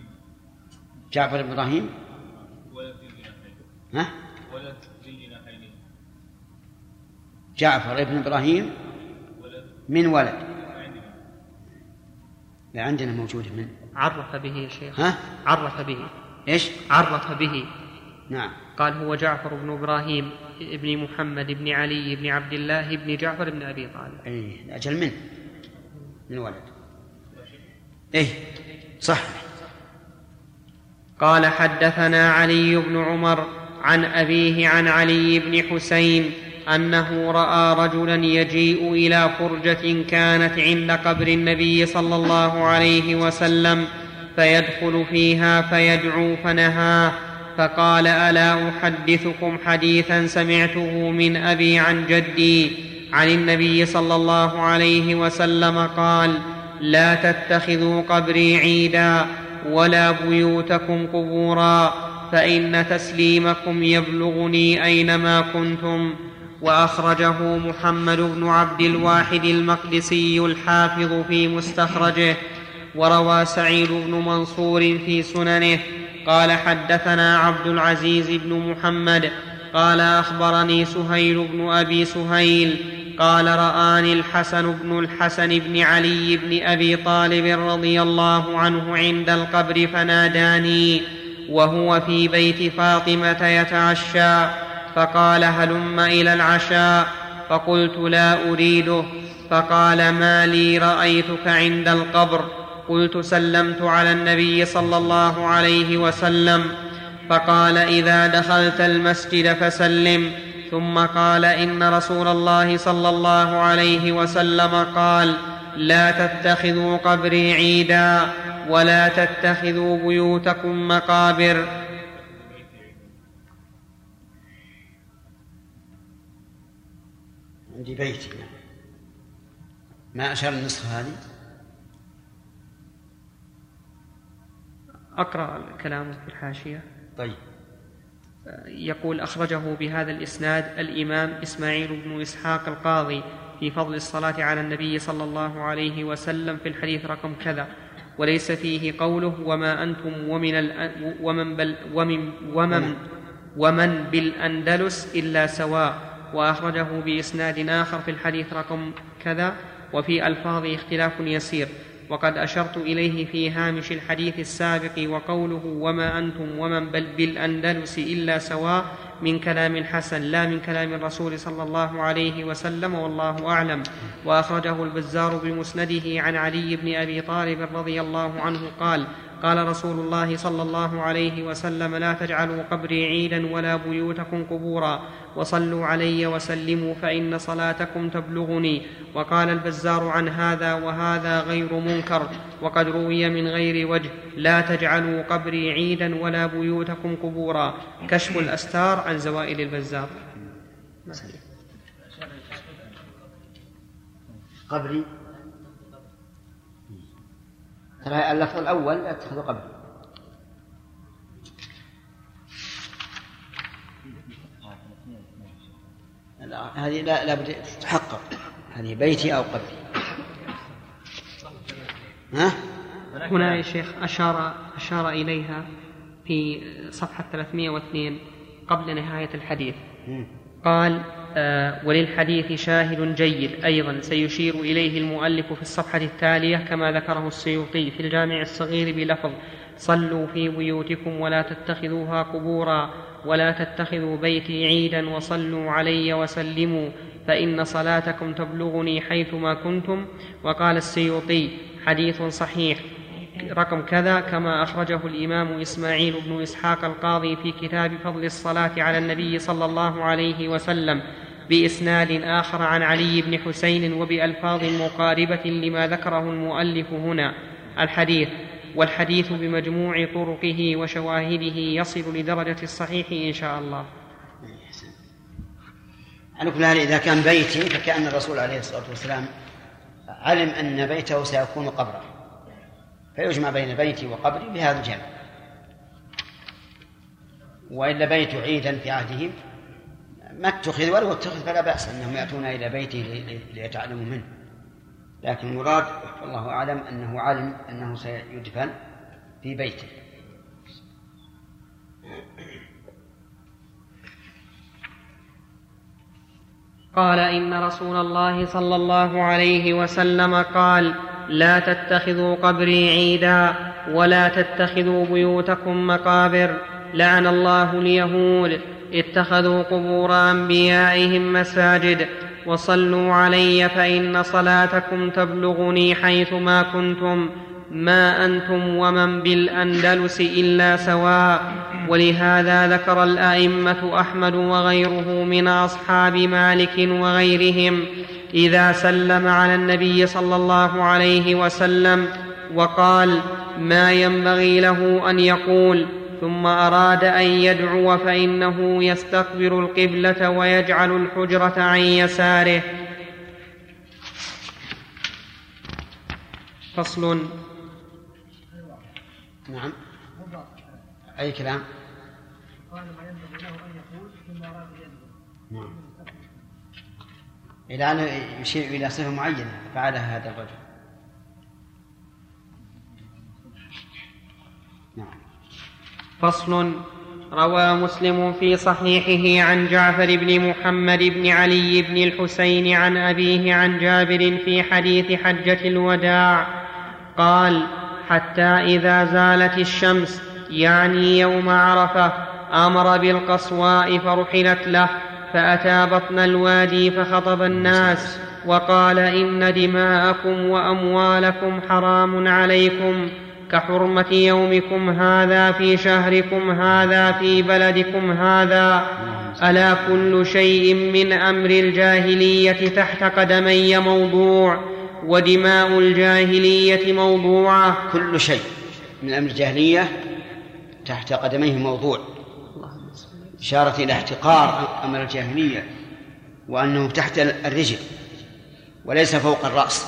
جعفر بن إبراهيم؟ ولد ذي الجناحين ها؟ ولد ذي الجناحين جعفر بن إبراهيم ولد من ولد. ما عندي لا عندنا موجود من؟ عرف به يا شيخ. ها؟ عرف به. إيش؟ عرف به. نعم. قال هو جعفر بن إبراهيم ابن محمد بن علي بن عبد الله بن جعفر بن أبي طالب. اي أجل من؟ من ولد. إيه صح. قال حدثنا علي بن عمر عن أبيه عن علي بن حسين أنه رأى رجلا يجيء إلى فرجة كانت عند قبر النبي صلى الله عليه وسلم فيدخل فيها فيدعو فنهاه فقال ألا أحدثكم حديثا سمعته من أبي عن جدي؟ عن النبي صلى الله عليه وسلم قال لا تتخذوا قبري عيدا ولا بيوتكم قبورا فإن تسليمكم يبلغني أينما كنتم وأخرجه محمد بن عبد الواحد المقدسي الحافظ في مستخرجه وروى سعيد بن منصور في سننه. قال حدثنا عبد العزيز بن محمد. قال أخبرني سهيل بن أبي سهيل. قال رآني الحسن بن الحسن بن علي بن أبي طالب رضي الله عنه عند القبر فناداني وهو في بيت فاطمة يتعشى. فقال هلم إلى العشاء فقلت لا أريده فقال ما لي رأيتك عند القبر قلت سلمت على النبي صلى الله عليه وسلم فقال إذا دخلت المسجد فسلم ثم قال إن رسول الله صلى الله عليه وسلم قال لا تتخذوا قبري عيدا ولا تتخذوا بيوتكم مقابر عندي بيت ما أشار النسخة هذه؟ أقرأ كلامه في الحاشية. طيب. يقول أخرجه بهذا الإسناد الإمام إسماعيل بن إسحاق القاضي في فضل الصلاة على النبي صلى الله عليه وسلم في الحديث رقم كذا وليس فيه قوله وما أنتم ومن. ومن بل ومن ومن. ومن بالأندلس إلا سواء. وأخرجه بإسناد آخر في الحديث رقم كذا وفي ألفاظ اختلاف يسير. وقد أشرت إليه في هامش الحديث السابق وقوله وما أنتم ومن بل بالأندلس إلا سواء من كلام الحسن لا من كلام الرسول صلى الله عليه وسلم والله أعلم. وأخرجه البزار بمسنده عن علي بن أبي طالب رضي الله عنه قال قال رسول الله صلى الله عليه وسلم لا تجعلوا قبري عيدا ولا بيوتكم قبورا وصلوا علي وسلموا فإن صلاتكم تبلغني. وقال البزار عن هذا وهذا غير منكر وقد روي من غير وجه لا تجعلوا قبري عيدا ولا بيوتكم قبورا. كشف الأستار عن زوائد البزار. قبري ترى اللفظ الأول لا تتخذوا قبل هذه لا لابد تتحقق هذه بيتي أو قبري. ها؟ هنا يا شيخ أشار أشار إليها في صفحة 302 قبل نهاية الحديث. قال وللحديث شاهد جيد. أيضا سيشير إليه المؤلف في الصفحة التالية كما ذكره السيوطي في الجامع الصغير بلفظ صلوا في بيوتكم ولا تتخذوها قبورا ولا تتخذوا بيتي عيدا وصلوا علي وسلموا فإن صلاتكم تبلغني حيثما كنتم وقال السيوطي حديث صحيح. رقم كذا كما أخرجه الإمام إسماعيل بن إسحاق القاضي في كتاب فضل الصلاة على النبي صلى الله عليه وسلم بإسناد آخر عن علي بن حسين وبألفاظ مقاربة لما ذكره المؤلف هنا. الحديث والحديث بمجموع طرقه وشواهده يصل لدرجة الصحيح إن شاء الله. على كل حال إذا كان بيتي فكأن الرسول عليه الصلاة والسلام علم أن بيته سيكون قبره. فيجمع بين بيتي وقبري بهذا الجمع. وإلا بيت عيدا في عهدهم ما اتخذ ولو اتخذ فلا بأس أنهم يأتون إلى بيته ليتعلموا منه. لكن المراد والله أعلم أنه علم أنه سيدفن في بيته. قال إن رسول الله صلى الله عليه وسلم قال لا تتخذوا قبري عيدا ولا تتخذوا بيوتكم مقابر. لعن الله اليهود. اتخذوا قبور أنبيائهم مساجد. وصلوا علي فإن صلاتكم تبلغني حيثما كنتم. ما أنتم ومن بالأندلس إلا سواء. ولهذا ذكر الأئمة أحمد وغيره من أصحاب مالك وغيرهم. إذا سلم على النبي صلى الله عليه وسلم وقال ما ينبغي له أن يقول ثم أراد أن يدعو فإنه يستقبل القبلة ويجعل الحجرة عن يساره. فصل. نعم. أي كلام؟ قال ما ينبغي له ان يقول ثم اراد يده نعم. إلى أن يشير إلى صفة معينة فعلها هذا الرجل. فصل روى مسلم في صحيحه عن جعفر بن محمد بن علي بن الحسين عن أبيه عن جابر في حديث حجة الوداع قال حتى إذا زالت الشمس يعني يوم عرفة أمر بالقصواء فرحلت له فأتى بطن الوادي فخطب الناس وقال إن دماءكم وأموالكم حرام عليكم كحرمة يومكم هذا في شهركم هذا في بلدكم هذا. ألا كل شيء من أمر الجاهلية تحت قدمي موضوع ودماء الجاهلية موضوعة. كل شيء من أمر الجاهلية تحت قدميه موضوع. إشارة إلى احتقار أمر الجاهلية وأنه تحت الرجل وليس فوق الرأس.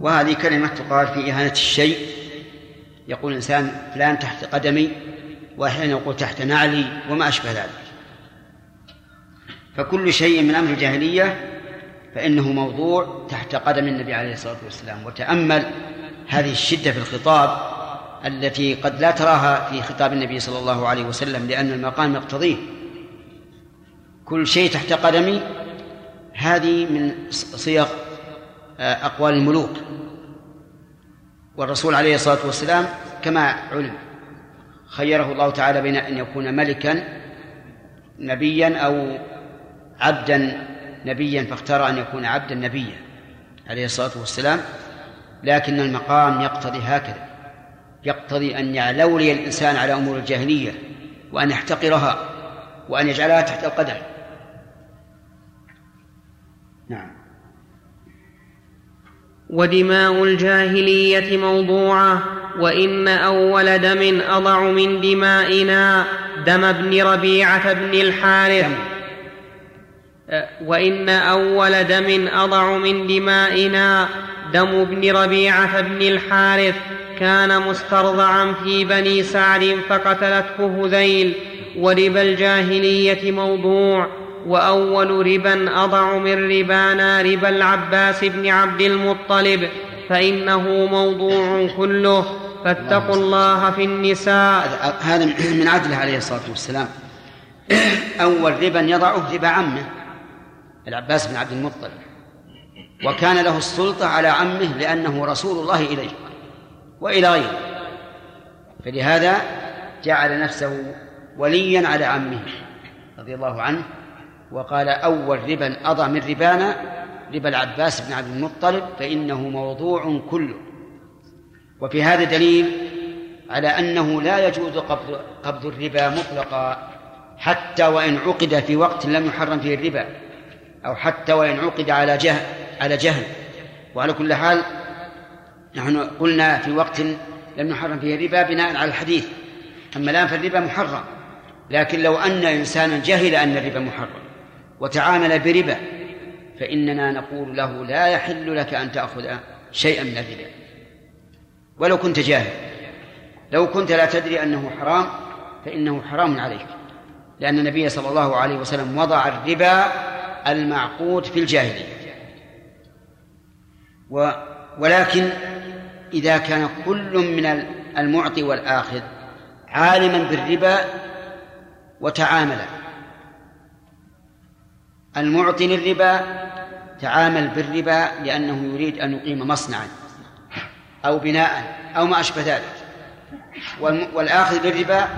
وهذه كلمة تقال في إهانة الشيء يقول الإنسان فلان تحت قدمي وأحيانا يقول تحت نعلي وما أشبه ذلك. فكل شيء من أمر الجاهلية فإنه موضوع تحت قدم النبي عليه الصلاة والسلام وتأمل هذه الشدة في الخطاب التي قد لا تراها في خطاب النبي صلى الله عليه وسلم لأن المقام يقتضيه. كل شيء تحت قدمي هذه من صيغ آه، أقوال الملوك. والرسول عليه الصلاة والسلام كما علم. خيره الله تعالى بين أن يكون ملكا نبيا أو عبدا نبيا فاختار أن يكون عبدا نبيا عليه الصلاة والسلام. لكن المقام يقتضي هكذا يقتضي أن يعلولي الإنسان على أمور الجاهلية وأن يحتقرها وأن يجعلها تحت القدم ودماء الجاهلية موضوعة وإن أول دم أضع من دمائنا دم ابن ربيعة بن الحارث. وإن أول دم أضع من دمائنا دم ابن ربيعة بن الحارث. كان مسترضعا في بني سعد فقتلته هذيل. وربا الجاهلية موضوع. وأول ربا أضع من ربانا ربا العباس بن عبد المطلب فإنه موضوع كله. فاتقوا الله في النساء. هذا من عدله عليه الصلاة والسلام. أول ربا يضعه ربا عمه العباس بن عبد المطلب. وكان له السلطة على عمه لأنه رسول الله إليه وإلى غيره. فلهذا جعل نفسه وليا على عمه رضي الله عنه. وقال أول ربا أضع من ربانا ربا العباس بن عبد المطلب فإنه موضوع كله. وفي هذا دليل على أنه لا يجوز قبض قبض الربا مطلقا حتى وإن عقد في وقت لم يحرم فيه الربا أو حتى وإن عقد على جهل على جهل. وعلى كل حال نحن قلنا في وقت لم يحرم فيه الربا بناء على الحديث. أما الآن فالربا محرم لكن لو أن إنسانا جهل أن الربا محرم. وتعامل بربا فإننا نقول له لا يحل لك أن تأخذ شيئا من الربا. ولو كنت جاهل لو كنت لا تدري أنه حرام فإنه حرام عليك لأن النبي صلى الله عليه وسلم وضع الربا المعقود في الجاهلية. و ولكن إذا كان كل من المعطي والآخذ عالما بالربا وتعامل المعطي للربا تعامل بالربا لأنه يريد أن يقيم مصنعا أو بناء أو ما أشبه ذلك. والآخذ للربا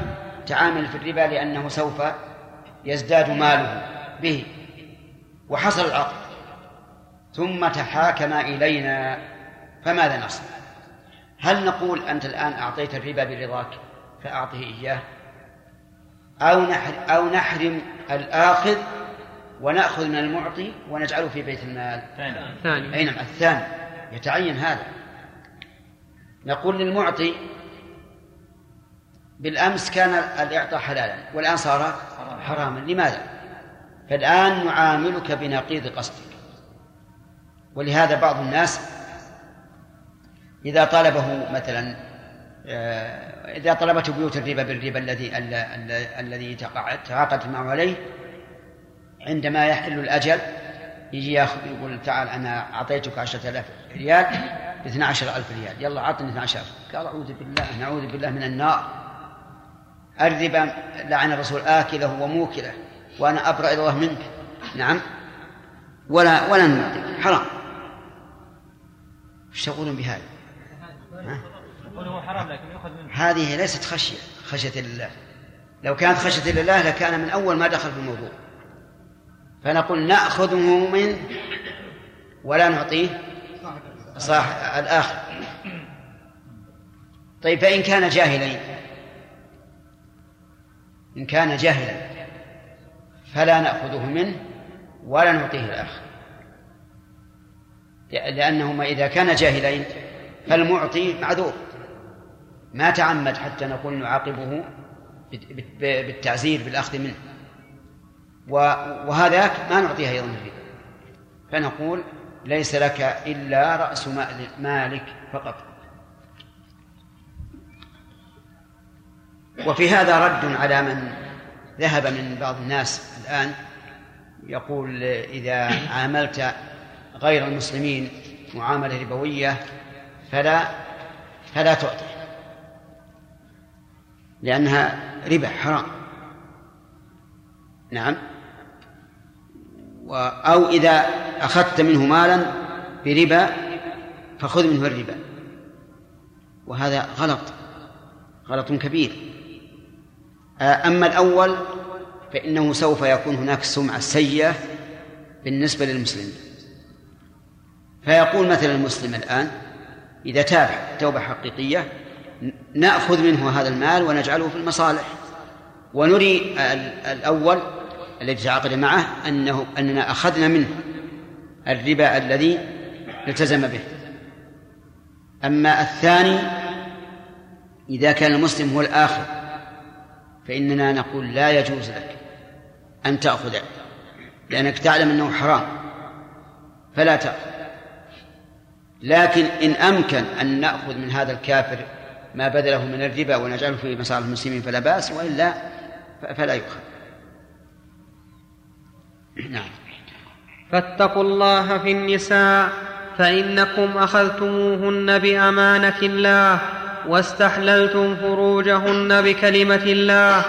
تعامل في الربا لأنه سوف يزداد ماله به. وحصل العقد. ثم تحاكم إلينا. فماذا نصنع؟ هل نقول أنت الآن أعطيت الربا برضاك فأعطه إياه؟ أو نحرم الآخذ ونأخذ من المعطي ونجعله في بيت المال. ثاني. أي نعم الثاني. يتعين هذا. نقول للمعطي بالأمس كان الإعطاء حلالا والآن صار حراما. لماذا؟ فالآن نعاملك بنقيض قصدك. ولهذا بعض الناس إذا طلبه مثلا آه، إذا طلبته بيوت الربا بالربا الذي الذي تعاقدت معه عليه عندما يحل الأجل يجي ياخذ يقول تعال أنا أعطيتك عشرة آلاف ريال باثنى عشر ألف ريال. يلا عطني اثنى عشر قال أعوذ بالله نعوذ بالله من النار. الربا لعن الرسول آكله وموكله وأنا أبرأ إلى الله منك. نعم. ولا ولا نعطيك. حرام. إيش تقولون بهذا؟ حرام لكن يؤخذ منه هذه ليست خشية. خشية لله. لو كانت خشية لله لكان من أول ما دخل في الموضوع. فنقول نأخذه منه ولا نعطيه صاحب الآخر. طيب فإن كان جاهلين إن كان جاهلا فلا نأخذه منه ولا نعطيه الآخر. لأنهما إذا كان جاهلين فالمعطي معذور. ما تعمد حتى نقول نعاقبه بالتعزير بالأخذ منه. وهذاك ما نعطيه أيضا الربا فنقول ليس لك إلا رأس مالك فقط. وفي هذا رد على من ذهب من بعض الناس الآن يقول إذا عاملت غير المسلمين معاملة ربوية فلا فلا تعطي لأنها ربا حرام. نعم. أو إذا أخذت منه مالا بربا فخذ منه الربا. وهذا غلط غلط كبير. أما الأول فإنه سوف يكون هناك سمعة سيئة بالنسبة للمسلمين فيقول مثلا المسلم الآن إذا تاب توبة حقيقية نأخذ منه هذا المال ونجعله في المصالح. ونري الأول الذي تعاقد معه أنه أننا أخذنا منه الربا الذي التزم به. أما الثاني إذا كان المسلم هو الآخر فإننا نقول لا يجوز لك أن تأخذ لأنك تعلم أنه حرام فلا تأخذ. لكن إن أمكن أن نأخذ من هذا الكافر ما بذله من الربا ونجعله في مصالح المسلمين فلا بأس وإلا فلا يؤخذ. نعم. فاتقوا الله في النساء فإنكم أخذتموهن بأمانة الله واستحللتم فروجهن بكلمة الله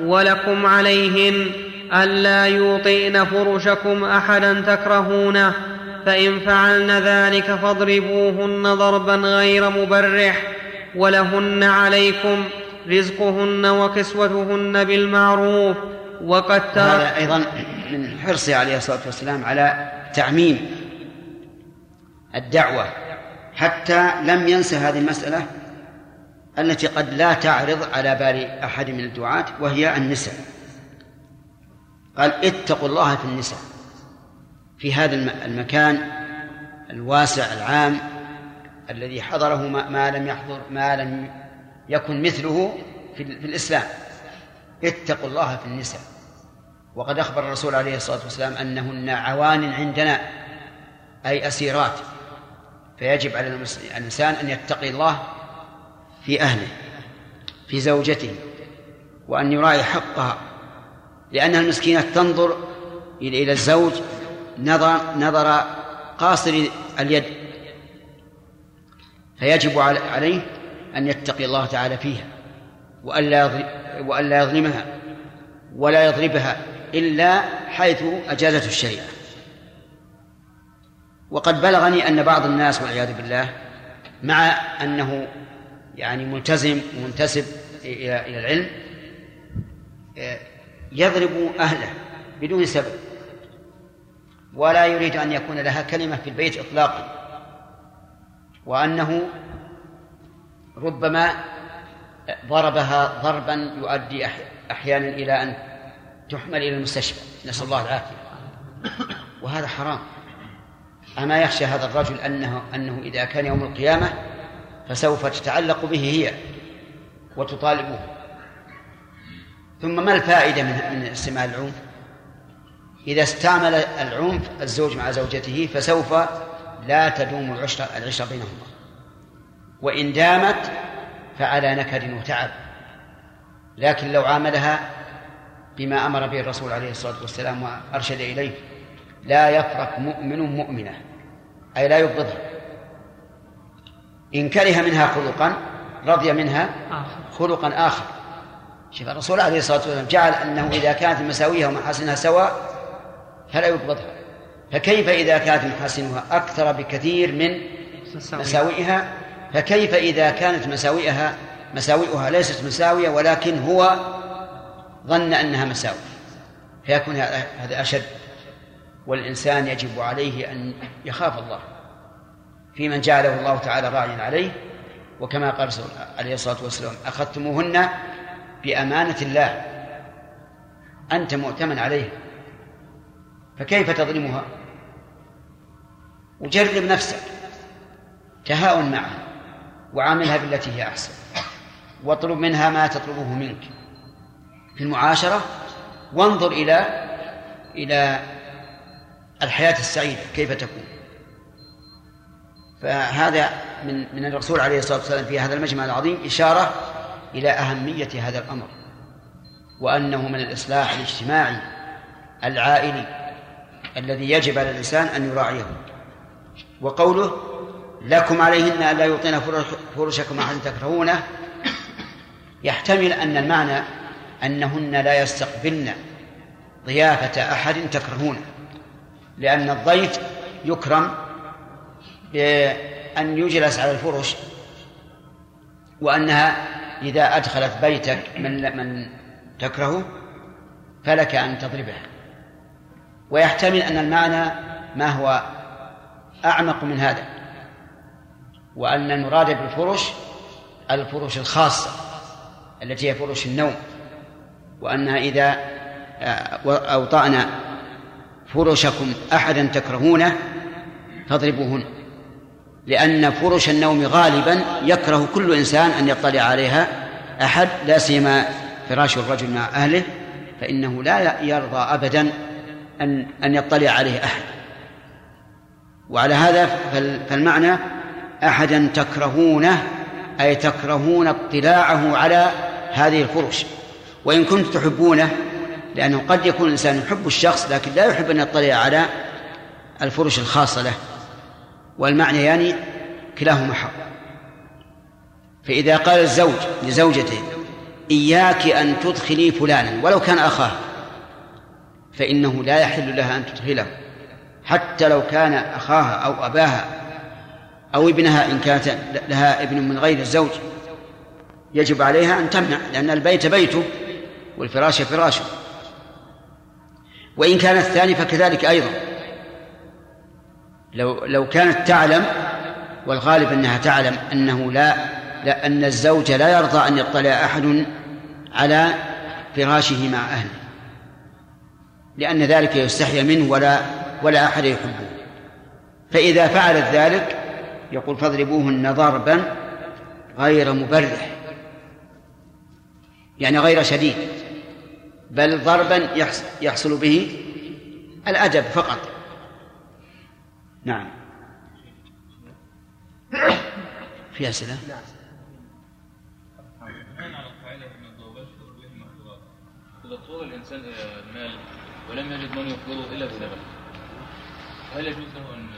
ولكم عليهن ألا يوطئن فرشكم أحدا تكرهونه فإن فعلن ذلك فاضربوهن ضربا غير مبرح ولهن عليكم رزقهن وكسوتهن بالمعروف وقد هذا أيضا من حرصه عليه الصلاة والسلام على تعميم الدعوة. حتى لم ينسى هذه المسألة التي قد لا تعرض على بال أحد من الدعاة وهي النساء. قال اتقوا الله في النساء في هذا المكان الواسع العام الذي حضره ما لم يحضر ما لم يكن مثله في الإسلام. اتقوا الله في النساء. وقد أخبر الرسول عليه الصلاة والسلام أنهن عوان عندنا أي أسيرات. فيجب على الإنسان أن يتقي الله في أهله في زوجته وأن يراعي حقها. لأنها المسكينة تنظر إلى الزوج نظر نظر قاصر اليد. فيجب عليه أن يتقي الله تعالى فيها. وألا وألا يظلمها ولا يضربها إلا حيث أجازته الشريعة. وقد بلغني أن بعض الناس والعياذ بالله مع أنه يعني ملتزم ومنتسب إلى العلم يضرب أهله بدون سبب ولا يريد أن يكون لها كلمة في البيت إطلاقا وأنه ربما ضربها ضربا يؤدي أحيانا إلى أن تحمل إلى المستشفى. نسأل الله العافية. وهذا حرام. أما يخشى هذا الرجل أنه أنه إذا كان يوم القيامة فسوف تتعلق به هي وتطالبه. ثم ما الفائدة من من استعمال العنف؟ إذا استعمل العنف الزوج مع زوجته فسوف لا تدوم العشرة العشرة بينهما. وإن دامت فعلى نكد وتعب. لكن لو عاملها بما أمر به الرسول عليه الصلاة والسلام وأرشد إليه لا يفرق مؤمن مؤمنة أي لا يبغضها. إن كره منها خلقا رضي منها خلقا آخر. شوف الرسول عليه الصلاة والسلام جعل أنه إذا كانت مساويها ومحاسنها سواء فلا يبغضها. فكيف إذا كانت محاسنها أكثر بكثير من مساوئها فكيف إذا كانت مساوئها مساوئها ليست مساوية ولكن هو ظن أنها مساوي فيكون هذا أشد. والإنسان يجب عليه أن يخاف الله في من جعله الله تعالى راعيا عليه. وكما قال عليه الصلاة والسلام أخذتموهن بأمانة الله. أنت مؤتمن عليه. فكيف تظلمها؟ وجرب نفسك. تهاون معها. وعاملها بالتي هي أحسن. واطلب منها ما تطلبه منك. في المعاشرة وانظر إلى إلى الحياة السعيدة كيف تكون. فهذا من من الرسول عليه الصلاة والسلام في هذا المجمع العظيم إشارة إلى أهمية هذا الأمر. وأنه من الإصلاح الاجتماعي العائلي الذي يجب على الإنسان أن يراعيه. وقوله لكم عليهن ألا يعطين فرشكم أحد تكرهونه. يحتمل أن المعنى أنهن لا يستقبلن ضيافة أحد تكرهونه لأن الضيف يكرم بأن يجلس على الفرش وأنها إذا أدخلت بيتك من من تكرهه فلك أن تضربها. ويحتمل أن المعنى ما هو أعمق من هذا. وأن المراد بالفرش الفرش الخاصة التي هي فرش النوم. وأنها إذا أوطأنا فرشكم أحدا تكرهونه فاضربوهن لأن فرش النوم غالبا يكره كل إنسان أن يطلع عليها أحد لا سيما فراش الرجل مع أهله فإنه لا يرضى أبدا أن أن يطلع عليه أحد. وعلى هذا فالمعنى أحدا تكرهونه أي تكرهون اطلاعه على هذه الفرش وإن كنت تحبونه لأنه قد يكون الإنسان يحب الشخص لكن لا يحب أن يطلع على الفرش الخاصة له. والمعنى يعني كلاهما حق. فإذا قال الزوج لزوجته إياك أن تدخلي فلانا ولو كان أخاه فإنه لا يحل لها أن تدخله حتى لو كان أخاها أو أباها أو ابنها إن كانت لها ابن من غير الزوج يجب عليها أن تمنع لأن البيت بيته والفراش فراشه وإن كان الثاني فكذلك أيضا. لو لو كانت تعلم والغالب أنها تعلم أنه لا, لا أن الزوج لا يرضى أن يطلع أحد على فراشه مع أهله. لأن ذلك يستحيا منه ولا ولا أحد يحبه. فإذا فعلت ذلك يقول فاضربوهن ضربا غير مبرح. يعني غير شديد. بل ضربا يحصل به الأدب فقط. نعم. في أسئلة؟ إذا اضطر الإنسان إلى المال ولم يجد من يقبضه إلا بلبن هل يجوز له أن؟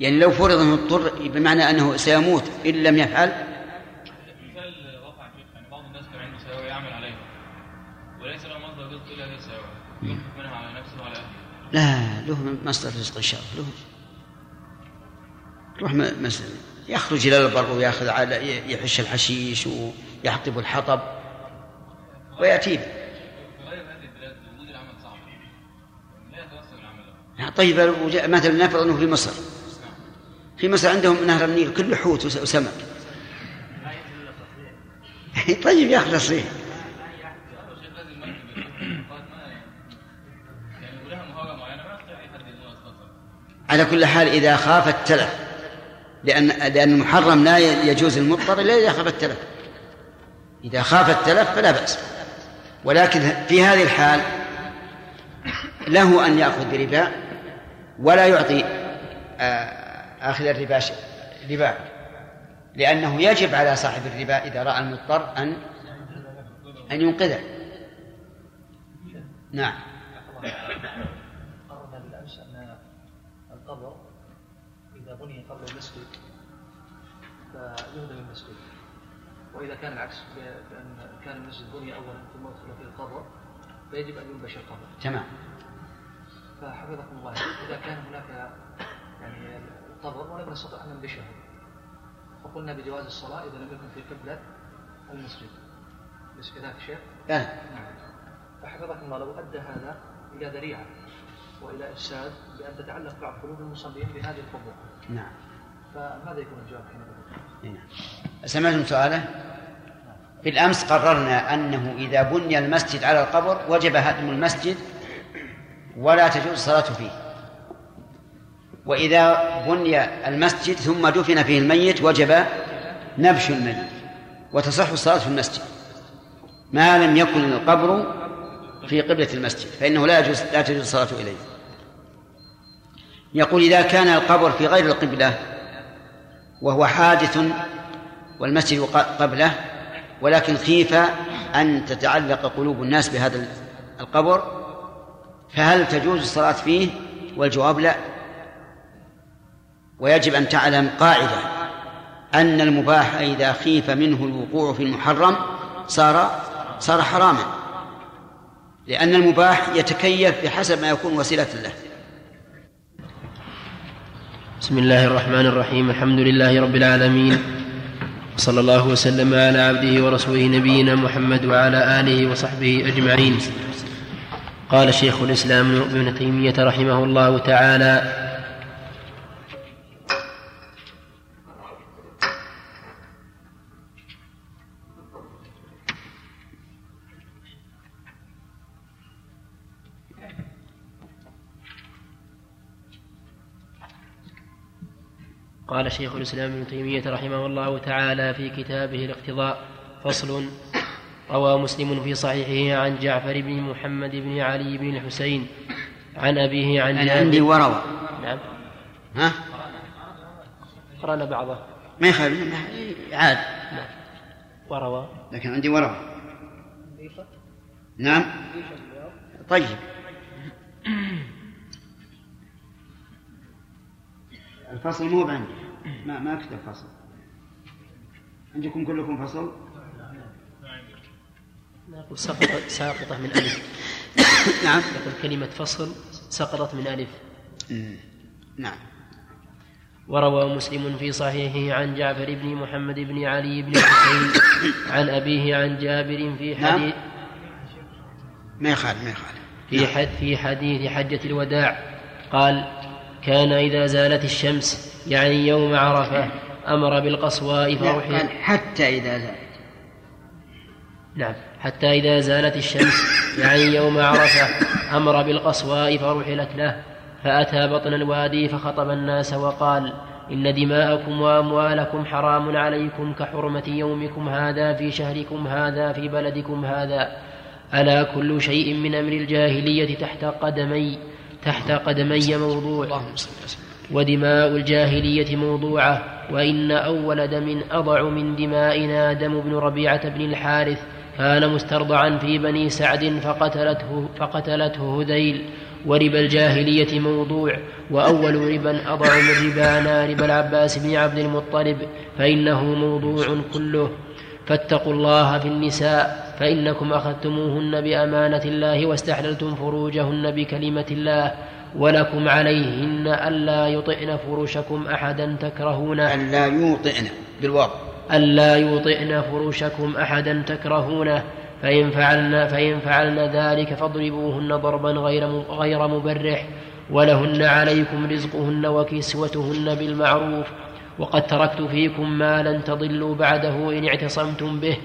يعني لو فرض إنه اضطر بمعنى أنه سيموت إن لم يفعل. لا له مصدر رزق إن شاء الله. له. يروح م- مثلا يخرج إلى البر ويأخذ على يحش الحشيش ويحطب الحطب ويأتي. به. طيب جاء- مثلا نفرض إنه في مصر. في مصر عندهم نهر النيل كله حوت وس- وسمك. طيب تصريح حد أن يستطيع على كل حال إذا خاف التلف لأن لأن المحرم لا يجوز المضطر إلا إذا خاف التلف. إذا خاف التلف فلا بأس. ولكن في هذه الحال له أن يأخذ بربا ولا يعطي آه، آخذ الربا ربا. لأنه يجب على صاحب الربا إذا رأى المضطر ان أن ينقذه. نعم. قررنا بالامس ان القبر اذا بني قبل المسجد فيهدم المسجد واذا كان العكس كان المسجد بني اولا ثم ادخل فيه القبر فيجب أن ينبش القبر. تمام. فحفظكم الله. إذا كان هناك يعني القبر ولم نستطع أن ننبشه فقلنا بجواز الصلاة إذا لم يكن في قبلة المسجد ليس كذلك شيخ؟ لا نعم فحفظكم الله لو أدى هذا إلى ذريعة وإلى إفساد بأن تتعلق بعض قلوب المصلين بهذه القبور نعم فماذا يكون الجواب حينئذ؟ نعم. سمعتم سؤاله؟ بالأمس قررنا أنه إذا بني المسجد على القبر وجب هدم المسجد ولا تجوز الصلاة فيه وإذا بني المسجد ثم دفن فيه الميت وجب نبش الميت وتصح الصلاة في المسجد. ما لم يكن القبر في قبلة المسجد فإنه لا يجوز لا تجوز الصلاة إليه. يقول إذا كان القبر في غير القبلة وهو حادث والمسجد قبله ولكن خيف أن تتعلق قلوب الناس بهذا القبر فهل تجوز الصلاة فيه؟ والجواب لا. ويجب أن تعلم قاعدة أن المباح إذا خيف منه الوقوع في المحرم صار صار حراما. لأن المباح يتكيف بحسب ما يكون وسيلة له. بسم الله الرحمن الرحيم. الحمد لله رب العالمين. صلى الله وسلم على عبده ورسوله نبينا محمد وعلى آله وصحبه أجمعين. قال شيخ الإسلام ابن تيمية رحمه الله تعالى قال شيخ الإسلام ابن تيمية رحمه الله تعالى في كتابه الاقتضاء فصل روى مسلم في صحيحه عن جعفر بن محمد بن علي بن الحسين عن أبيه عن أنا عندي وروى نعم. ها؟ قرأنا بعضه. ما يخالف عاد. نعم وروى لكن عندي وروى نعم. طيب. الفصل مو عندي ما ما كتب فصل عندكم كلكم فصل؟ سقط ساقطة من ألف. نعم. يقول كلمة فصل سقطت من ألف. نعم. وروى مسلم في صحيحه عن جعفر بن محمد بن علي بن الحسين عن أبيه عن جابر في نعم. حديث ما يخالف ما يخالف. في حد في حديث حجة الوداع قال كان إذا زالت الشمس يعني يوم عرفة أمر بالقصواء قال حتى إذا زال نعم حتى إذا زالت الشمس يعني يوم عرفة أمر بالقصواء فرحلت له. فأتى بطن الوادي فخطب الناس وقال إن دماءكم وأموالكم حرام عليكم كحرمة يومكم هذا في شهركم هذا في بلدكم هذا. ألا كل شيء من أمر الجاهلية تحت قدمي تحت قدمي موضوع. ودماء الجاهلية موضوعة وإن أول دم أضع من دمائنا دم بن ربيعة بن الحارث كان مسترضعا في بني سعد فقتلته فقتلته هذيل. وربا الجاهلية موضوع وأول ربا أضع من ربانا ربا العباس بن عبد المطلب فإنه موضوع كله. فاتقوا الله في النساء فإنكم أخذتموهن بأمانة الله واستحللتم فروجهن بكلمة الله. ولكم عليهن ألا يطئن فروشكم أحدا تكرهونه ألا يوطئن بالواو. ألا يوطئن فروشكم أحدا تكرهونه فإن فعلن فإن فعلن ذلك فاضربوهن ضربا غير غير مبرح ولهن عليكم رزقهن وكسوتهن بالمعروف وقد تركت فيكم ما لن تضلوا بعده إن اعتصمتم به.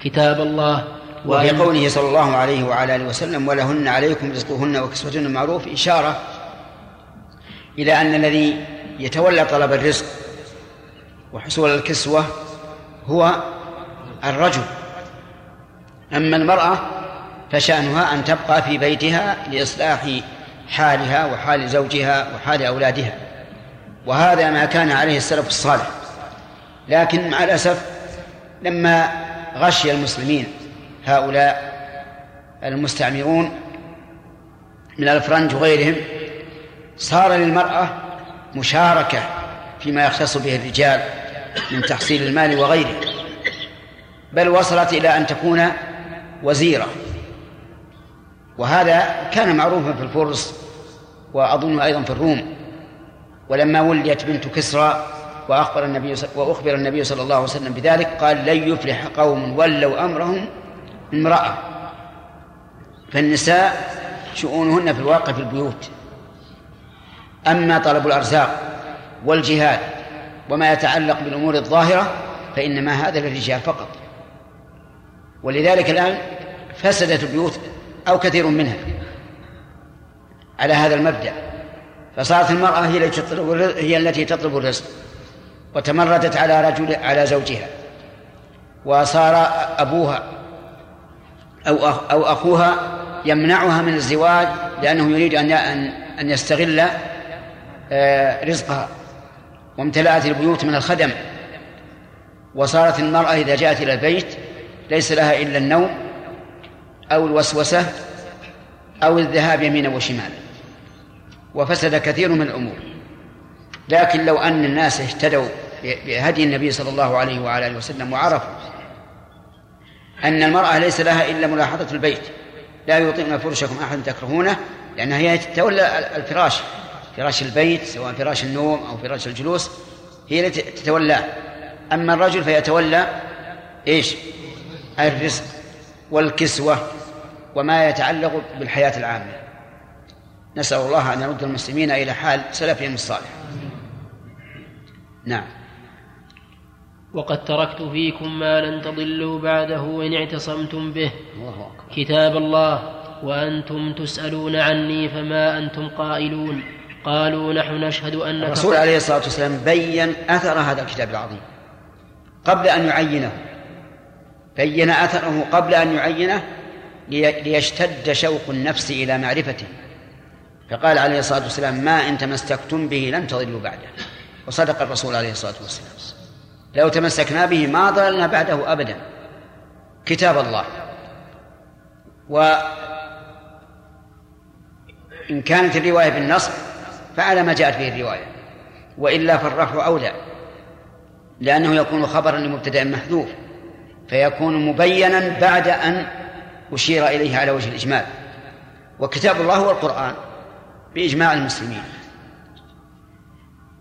كتاب الله وفي وإن- قوله صلى الله عليه وعلى آله وسلم ولهن عليكم رزقهن وكسوتهن معروف. إشارة إلى أن الذي يتولى طلب الرزق وحصول الكسوة هو الرجل. أما المرأة فشأنها أن تبقى في بيتها لإصلاح حالها وحال زوجها وحال أولادها وهذا ما كان عليه السلف الصالح. لكن مع الأسف لما غشي المسلمين هؤلاء المستعمرون من الفرنج وغيرهم صار للمرأة مشاركة فيما يختص به الرجال من تحصيل المال وغيره بل وصلت إلى أن تكون وزيرة. وهذا كان معروفا في الفرس وأظن أيضا في الروم. ولما وليت بنت كسرى وأخبر النبي وأخبر النبي صلى الله عليه وسلم بذلك قال لن يفلح قوم ولوا أمرهم امرأة. فالنساء شؤونهن في الواقع في البيوت. أما طلب الأرزاق والجهاد وما يتعلق بالأمور الظاهرة فإنما هذا للرجال فقط. ولذلك الآن فسدت البيوت أو كثير منها على هذا المبدأ. فصارت المرأة هي التي تطلب هي التي تطلب الرزق. وتمردت على رجل على زوجها. وصار أبوها أو أو أخوها يمنعها من الزواج لأنه يريد أن أن يستغل آه، رزقها وامتلأت البيوت من الخدم. وصارت المرأة إذا جاءت إلى البيت ليس لها إلا النوم أو الوسوسة أو الذهاب يمينا وشمالا. وفسد كثير من الأمور. لكن لو أن الناس اهتدوا بهدي النبي صلى الله عليه وعلى آله وسلم وعرفوا أن المرأة ليس لها إلا ملاحظة البيت. لا يطيعن فرشكم أحد تكرهونه لأنها هي تتولى الفراش فراش البيت سواء فراش النوم أو فراش الجلوس هي التي تتولاه أما الرجل فيتولى إيش؟ الرزق والكسوة وما يتعلق بالحياة العامة. نسأل الله أن يرد المسلمين إلى حال سلفهم الصالح. نعم. وقد تركت فيكم ما لن تضلوا بعده إن اعتصمتم به. الله كتاب الله. وأنتم تسألون عني فما أنتم قائلون. قالوا نحن نشهد أنك الرسول عليه الصلاة والسلام بين أثر هذا الكتاب العظيم. قبل أن يعينه. بين أثره قبل أن يعينه ليشتد شوق النفس إلى معرفته. فقال عليه الصلاة والسلام ما إن تمسكتم به لن تضلوا بعده. وصدق الرسول عليه الصلاة والسلام. لو تمسكنا به ما ضللنا بعده أبدا. كتاب الله. وإن كانت الرواية بالنصب فعلى ما جاءت به الرواية. وإلا فالرفع أولى. لأنه يكون خبرا لمبتدأ محذوف. فيكون مبينا بعد أن أشير إليه على وجه الإجمال. وكتاب الله هو القرآن بإجماع المسلمين.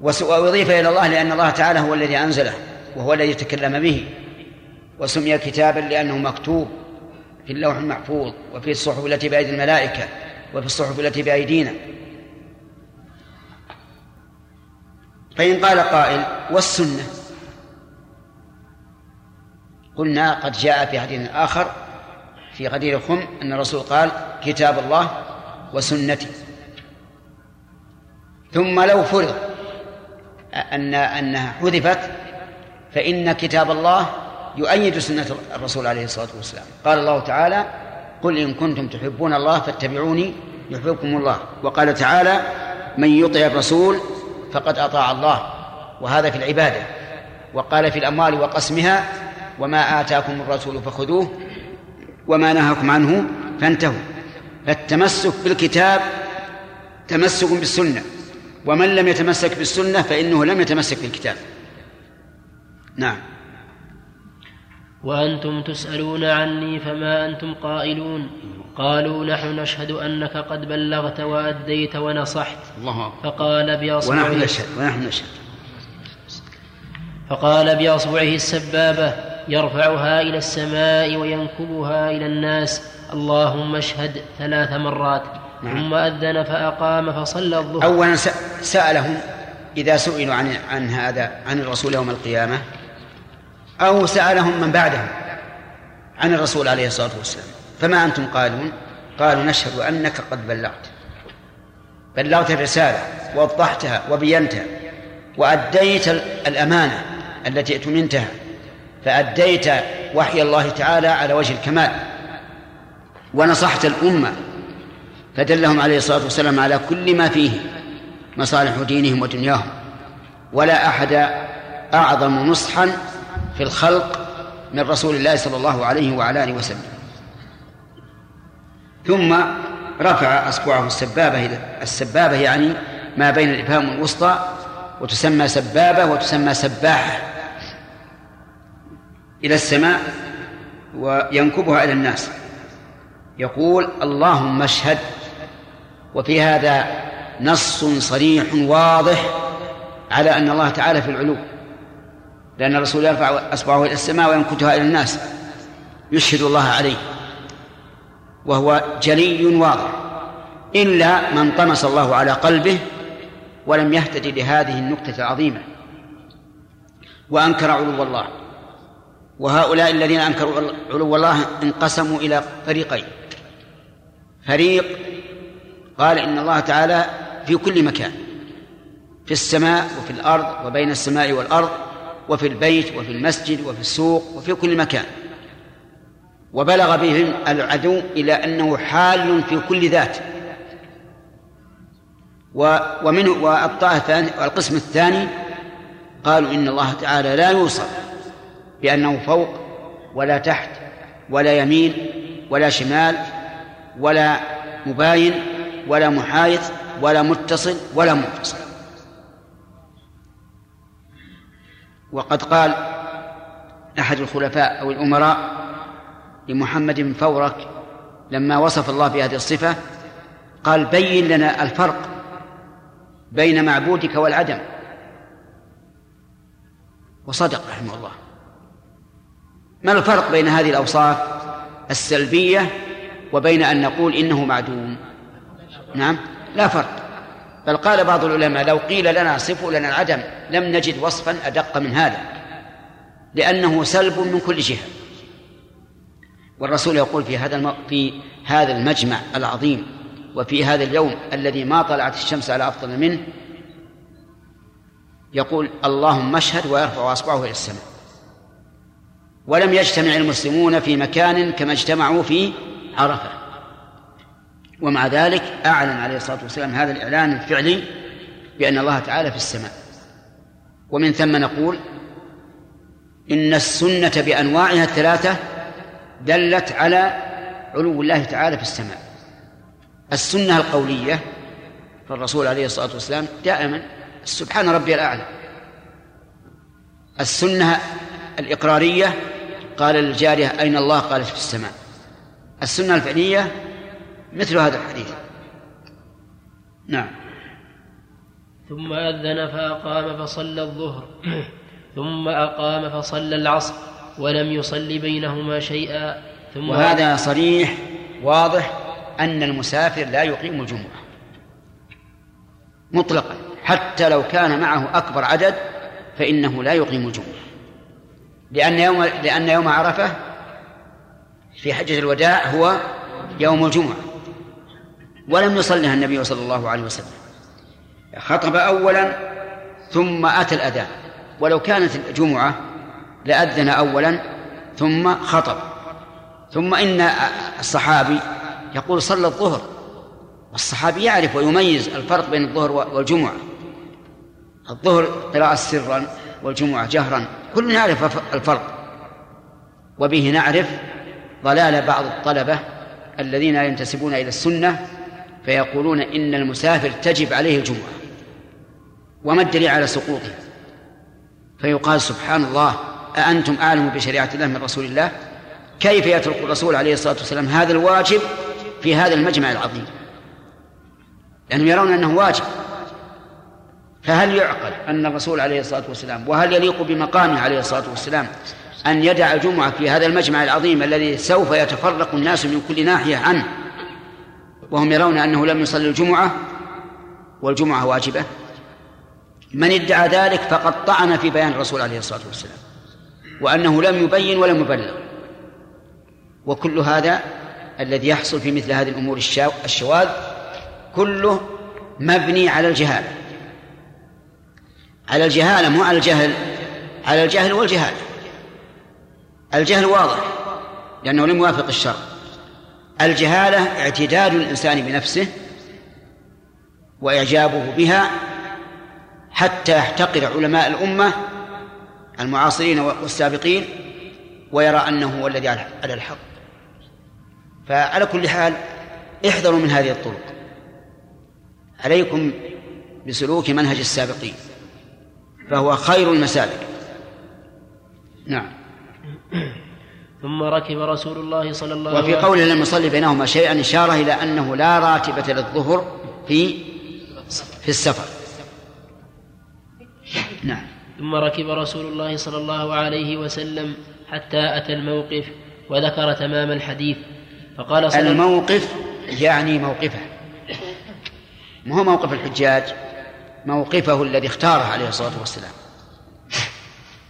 وأضيف إلى الله لأن الله تعالى هو الذي أنزله. وهو الذي تكلم به وسمي كتابا لأنه مكتوب في اللوح المحفوظ وفي الصحف التي بأيدي الملائكة وفي الصحف التي بأيدينا. فإن قال قائل والسنة. قلنا قد جاء في حديث آخر في غدير خم أن الرسول قال كتاب الله وسنتي. ثم لو فرض أن أنها حذفت فإن كتاب الله يؤيد سنة الرسول عليه الصلاة والسلام. قال الله تعالى قل إن كنتم تحبون الله فاتبعوني يحببكم الله. وقال تعالى من يطع الرسول فقد أطاع الله. وهذا في العبادة. وقال في الأموال وقسمها وما آتاكم الرسول فخذوه وما نهاكم عنه فانتهوا. فالتمسك بالكتاب تمسك بالسنة. ومن لم يتمسك بالسنة فإنه لم يتمسك بالكتاب. نعم. وأنتم تسألون عني فما أنتم قائلون. قالوا نحن نشهد أنك قد بلغت وأديت ونصحت. الله فقال بأصبعه ونحن نشهد ونحن نشهد. فقال بأصبعه السبابة يرفعها إلى السماء وينكبها إلى الناس. اللهم اشهد ثلاث مرات. نعم. ثم أذن فأقام فصلى الظهر. أولا سألهم إذا سئلوا عن عن هذا عن الرسول يوم القيامة. أو سألهم من بعدهم عن الرسول عليه الصلاة والسلام. فما أنتم قالون؟ قالوا نشهد أنك قد بلغت. بلغت الرسالة ووضحتها وبينتها وأديت ال- الأمانة التي اؤتمنتها فأديت وحي الله تعالى على وجه الكمال. ونصحت الأمة. فدلهم عليه الصلاة والسلام على كل ما فيه مصالح دينهم ودنياهم. ولا أحد أعظم نصحا في الخلق من رسول الله صلى الله عليه وعلى آله وسلم. ثم رفع أصبعه السبابة إلى السبابة يعني ما بين الإبهام والوسطى وتسمى سبابة وتسمى سباحة إلى السماء وينكبها إلى الناس. يقول اللهم اشهد. وفي هذا نص صريح واضح على أن الله تعالى في العلو. لأن الرسول يرفع أصبعه إلى السماء وينكتها إلى الناس. يشهد الله عليه. وهو جلي واضح. إلا من طمس الله على قلبه ولم يهتدي لهذه النكتة العظيمة. وأنكر علو الله. وهؤلاء الذين أنكروا علو الله انقسموا إلى فريقين. فريق قال إن الله تعالى في كل مكان. في السماء وفي الأرض وبين السماء والأرض وفي البيت وفي المسجد وفي السوق وفي كل مكان. وبلغ بهم العدو إلى أنه حال في كل ذات. ومنه والطائفة والقسم الثاني قالوا إن الله تعالى لا يوصف بأنه فوق ولا تحت ولا يمين ولا شمال ولا مباين ولا محايد ولا متصل ولا منفصل. وقد قال أحد الخلفاء أو الأمراء لمحمد بن فورك لما وصف الله بهذه الصفة قال بين لنا الفرق بين معبودك والعدم. وصدق رحمه الله. ما الفرق بين هذه الأوصاف السلبية وبين أن نقول إنه معدوم؟ نعم لا فرق. بل قال بعض العلماء لو قيل لنا صفوا لنا العدم لم نجد وصفا أدق من هذا لأنه سلب من كل جهة والرسول يقول في هذا. في هذا المجمع العظيم وفي هذا اليوم الذي ما طلعت الشمس على أفضل منه يقول اللهم اشهد ويرفع أصبعه إلى السماء ولم يجتمع المسلمون في مكان كما اجتمعوا في عرفة ومع ذلك أعلن عليه الصلاة والسلام هذا الإعلان الفعلي بأن الله تعالى في السماء. ومن ثم نقول إن السنة بأنواعها الثلاثة دلت على علو الله تعالى في السماء. السنة القولية فالرسول عليه الصلاة والسلام دائما سبحان ربي الأعلى. السنة الإقرارية قال للجارية أين الله؟ قالت في السماء. السنة الفعلية مثل هذا الحديث. نعم. ثم أذن فأقام فصلى الظهر. ثم أقام فصلى العصر ولم يصل بينهما شيئا. ثم وهذا صريح واضح أن المسافر لا يقيم الجمعة. مطلقا. حتى لو كان معه أكبر عدد فإنه لا يقيم الجمعة. لأن يوم لأن يوم عرفة في حجة الوداع هو يوم الجمعة. ولم يصلها النبي صلى الله عليه وسلم. خطب أولا ثم أتى الأذان. ولو كانت الجمعة لأذن أولا ثم خطب. ثم إن الصحابي يقول صلى الظهر. والصحابي يعرف ويميز الفرق بين الظهر والجمعة. الظهر قراءة سرا والجمعة جهرا كل يعرف الفرق. وبه نعرف ضلال بعض الطلبة الذين ينتسبون إلى السنة فيقولون إن المسافر تجب عليه الجمعة وما الدليل على سقوطه؟ فيقال سبحان الله أأنتم أعلم بشريعة الله من رسول الله؟ كيف يترك الرسول عليه الصلاة والسلام هذا الواجب في هذا المجمع العظيم؟ لأنهم يرون أنه واجب. فهل يعقل أن الرسول عليه الصلاة والسلام وهل يليق بمقامه عليه الصلاة والسلام أن يدع الجمعة في هذا المجمع العظيم الذي سوف يتفرق الناس من كل ناحية عنه؟ وهم يرون أنه لم يصلي الجمعة والجمعة واجبة. من ادعى ذلك فقد طعن في بيان الرسول عليه الصلاة والسلام وأنه لم يبين ولم يبلغ. وكل هذا الذي يحصل في مثل هذه الأمور الشواذ كله مبني على الجهالة. على الجهالة مو على الجهل على الجهل والجهالة. الجهل واضح لأنه لم يوافق الشرع. الجهالة اعتداد الإنسان بنفسه وإعجابه بها حتى يحتقر علماء الأمة المعاصرين والسابقين ويرى أنه هو الذي على الحق. فعلى كل حال احذروا من هذه الطرق. عليكم بسلوك منهج السابقين فهو خير المسالك. نعم. ثم ركب رسول الله صلى الله عليه وسلم وفي قوله لم يصلي بينهما شيئا إشارة إلى أنه لا راتبة للظهر في في السفر. نعم. ثم ركب رسول الله صلى الله عليه وسلم حتى أتى الموقف وذكر تمام الحديث. فقال صلى الموقف يعني موقفه. ما هو موقف الحجاج؟ موقفه الذي اختاره عليه الصلاة والسلام.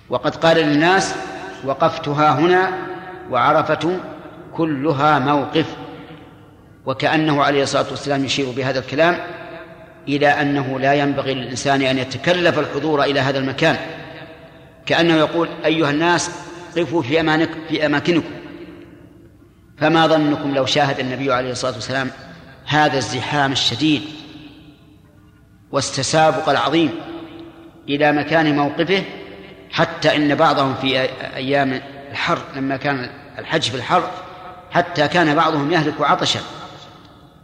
وقد قال للناس وقفتها هنا وعرفة كلها موقف وكأنه عليه الصلاة والسلام يشير بهذا الكلام إلى أنه لا ينبغي للإنسان أن يتكلف الحضور إلى هذا المكان. كأنه يقول أيها الناس قفوا في أمانك في أماكنكم. فما ظنكم لو شاهد النبي عليه الصلاة والسلام هذا الزحام الشديد والتسابق العظيم إلى مكان موقفه حتى إن بعضهم في أيام الحر لما كان الحج في الحر حتى كان بعضهم يهلك عطشا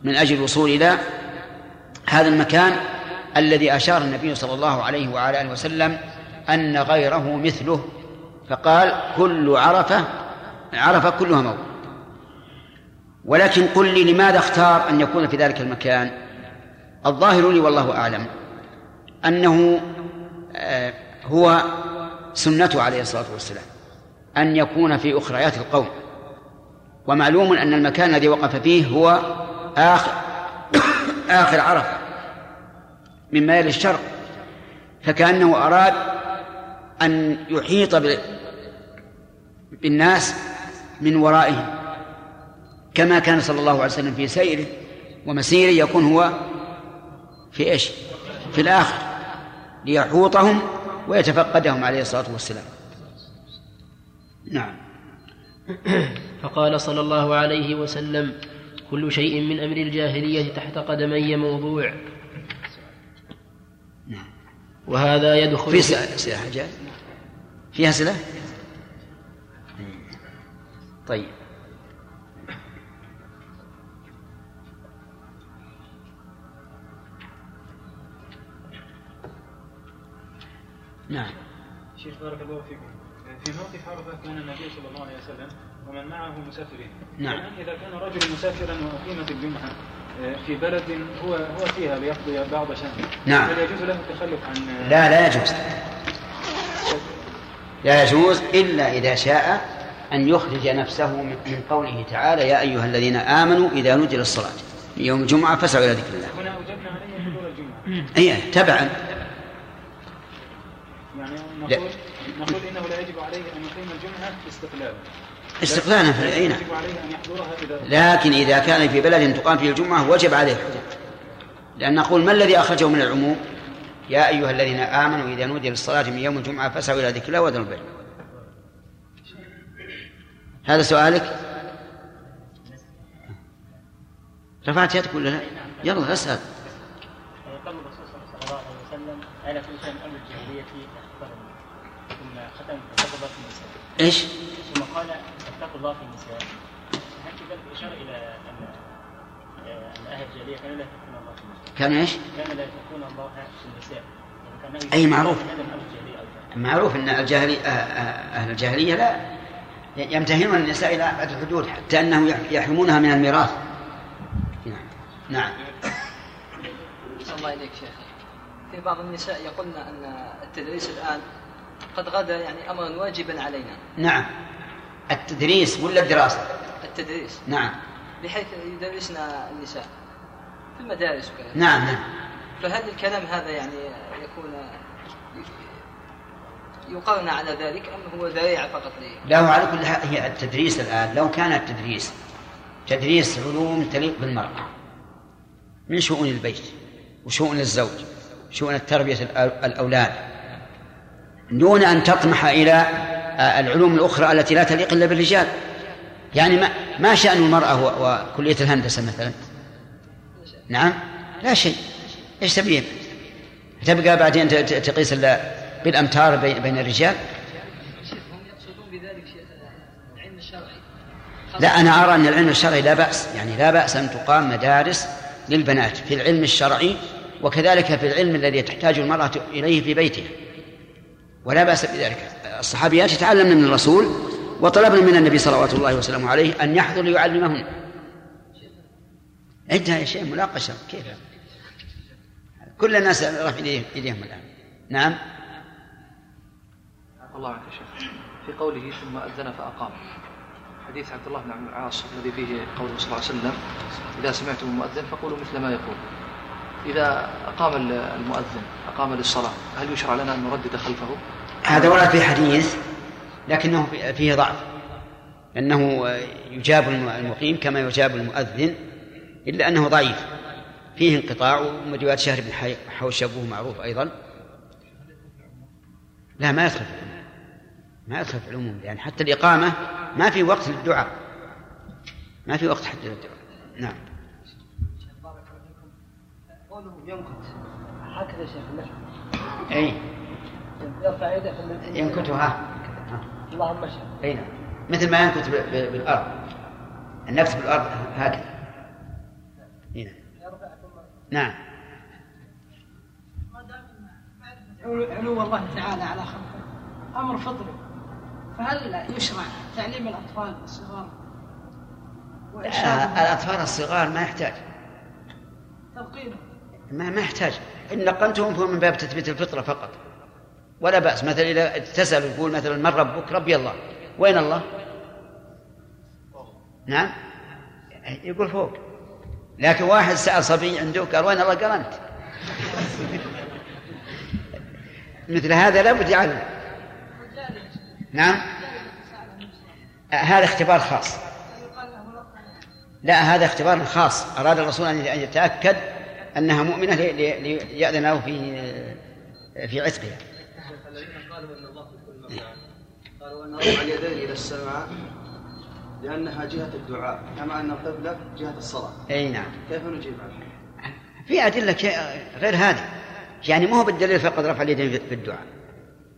من أجل الوصول إلى هذا المكان الذي أشار النبي صلى الله عليه وعلى آله وسلم أن غيره مثله. فقال كل عرفة عرفة كلها موت. ولكن قل لي لماذا اختار أن يكون في ذلك المكان؟ الظاهر لي والله أعلم أنه آه، هو سنته عليه الصلاة والسلام. أن يكون في أخريات القوم. ومعلوم أن المكان الذي وقف فيه هو آخر آخر عرفة من ميل الشرق. فكأنه أراد أن يحيط بالناس من ورائهم. كما كان صلى الله عليه وسلم في سيره ومسيره يكون هو في إيش؟ في الآخر. ليحوطهم ويتفقدهم عليه الصلاة والسلام. نعم. فقال صلى الله عليه وسلم كل شيء من أمر الجاهلية تحت قدمي موضوع. وهذا يدخل في أسئلة حاجات فيها أسئلة طيب. نعم. شيخ بارك الله فيكم. في موقف عرفه كان النبي صلى الله عليه وسلم ومن معه مسافرين نعم. الان إذا كان رجل مسافرا وأقيمت الجمعة آه، في بلد هو هو فيها ليقضي بعض شهره نعم. هل يجوز له التخلف عن لا لا يجوز لا يجوز إلا إذا شاء أن يخرج نفسه من قوله تعالى يا أيها الذين آمنوا إذا نودي للصلاة يوم الجمعة فاسعوا إلى ذكر الله هنا أوجبنا عليه حضور الجمعة أي تبعا يعني. نقول نقول إنه لا يجب عليه أن يقيم الجمعة استقلالا. استقلالا في أي نعم. يجب عليه أن يحضرها إذا لكن إذا كان في بلد تقام فيه الجمعة وجب عليه الحضور لأن نقول ما الذي أخرجه من العموم؟ يا أيها الذين آمنوا إذا نودي للصلاة من يوم الجمعة فاسعوا إلى ذكر الله وذروا البيع هذا سؤالك؟ رفعت يدك ولا لا؟ يلا اسأل. قال الرسول صلى الله عليه وسلم ألا كل شيء من أمر الجاهلية أخبرني ثم ختم اتقوا الله إيش؟ ثم قال اتقوا الله في النساء. هل في ذلك إشارة إلى أن آه، أن أهل الجاهلية كانوا لا يتقون الله في النساء؟ كان إيش؟ كانوا لا يتقون الله في النساء. أي معروف. هذا من أمر الجاهلية أيضا. معروف أن الجاهلية أهل الجاهلية لا يمتهنون النساء إلى أبعد الحدود حتى أنهم يحرمونها من الميراث. نعم. نعم. الله إليك شيخ. في بعض النساء يقولن أن التدريس الآن قد غدا يعني أمرا واجبا علينا. نعم. التدريس ولا الدراسة؟ التدريس. نعم. بحيث يدرسنا النساء في المدارس وكذا. نعم نعم. فهل الكلام هذا يعني يكون يقارن على ذلك أم هو ذريعة فقط لي؟ لا هو على كل هي التدريس الآن. لو كان التدريس تدريس علوم تليق بالمرأة من شؤون البيت وشؤون الزوج شؤون التربية الأ- الأولاد. دون أن تطمح إلى آه، العلوم الأخرى التي لا تليق إلا بالرجال. يعني ما ما شأن المرأة وكلية الهندسة مثلا؟ نعم؟ لا شيء. إيش تبين؟ تبقى بعدين تقيس ال- بالأمتار بين الرجال؟ لا أنا أرى أن العلم الشرعي لا بأس. يعني لا بأس أن تقام مدارس للبنات في العلم الشرعي وكذلك في العلم الذي تحتاج المرأة إليه في بيتها ولا بأس بذلك. الصحابيات يتعلمن من الرسول وطلبنا من النبي صلوات الله وسلامه عليه أن يحضر ليعلمهن عندها يا شيء مناقشة كيف؟ كل الناس رفع إيديهم الآن. نعم. الله عنك شيخ. في قوله ثم أذن فأقام. حديث عبد الله بن عبد العاص الذي فيه قوله صلى الله عليه وسلم إذا سمعتم المؤذن فقولوا مثل ما يقول. إذا أقام المؤذن أقام للصلاة هل يشرع لنا أن نردد خلفه؟ هذا ورد في حديث لكنه في- فيه ضعف. أنه يجاب الم- المقيم كما يجاب المؤذن إلا أنه ضعيف. فيه انقطاع ومن شهر بن حوشب وهو معروف أيضا. لا ما يدخل في ما يدخل في العموم يعني حتى الإقامة ما في وقت للدعاء. ما في وقت حتى للدعاء. نعم. قوله ينكت هكذا شيخ النحو أي. يرفع يده ينكتها اللهم اشهد أي نعم. مثل ما ينكت ب- ب- بالأرض. النكت بالأرض هكذا. أي نعم. نعم. علو الله تعالى على خلقه. أمر فطري. فهل يشرع تعليم الأطفال الصغار؟ آه، الأطفال الصغار ما يحتاج. تلقينه. ما ما يحتاج. إن نقلتهم فهو من باب تثبيت الفطرة فقط. ولا بأس. مثلا إذا تسأل يقول مثلا من ربك؟ ربي الله. وين الله؟ نعم؟ يقول فوق. لكن واحد سأل صبي عنده قال وين الله؟ قال أنت. مثل هذا لابد يعلم. نعم؟ هذا اختبار خاص. لا هذا اختبار خاص. أراد الرسول أن يتأكد أنها مؤمنة لي- لي- ليأذن له في في عتقها الذين قالوا ان الله في كل مكان قالوا ان رفع اليدين إلى السماء لأنها جهة الدعاء كما أن القبلة جهة الصلاة. أي نعم. كيف نجيب عنها؟ في أدلة غير هذه. يعني ما هو بالدليل فقط رفع اليدين في- الدعاء.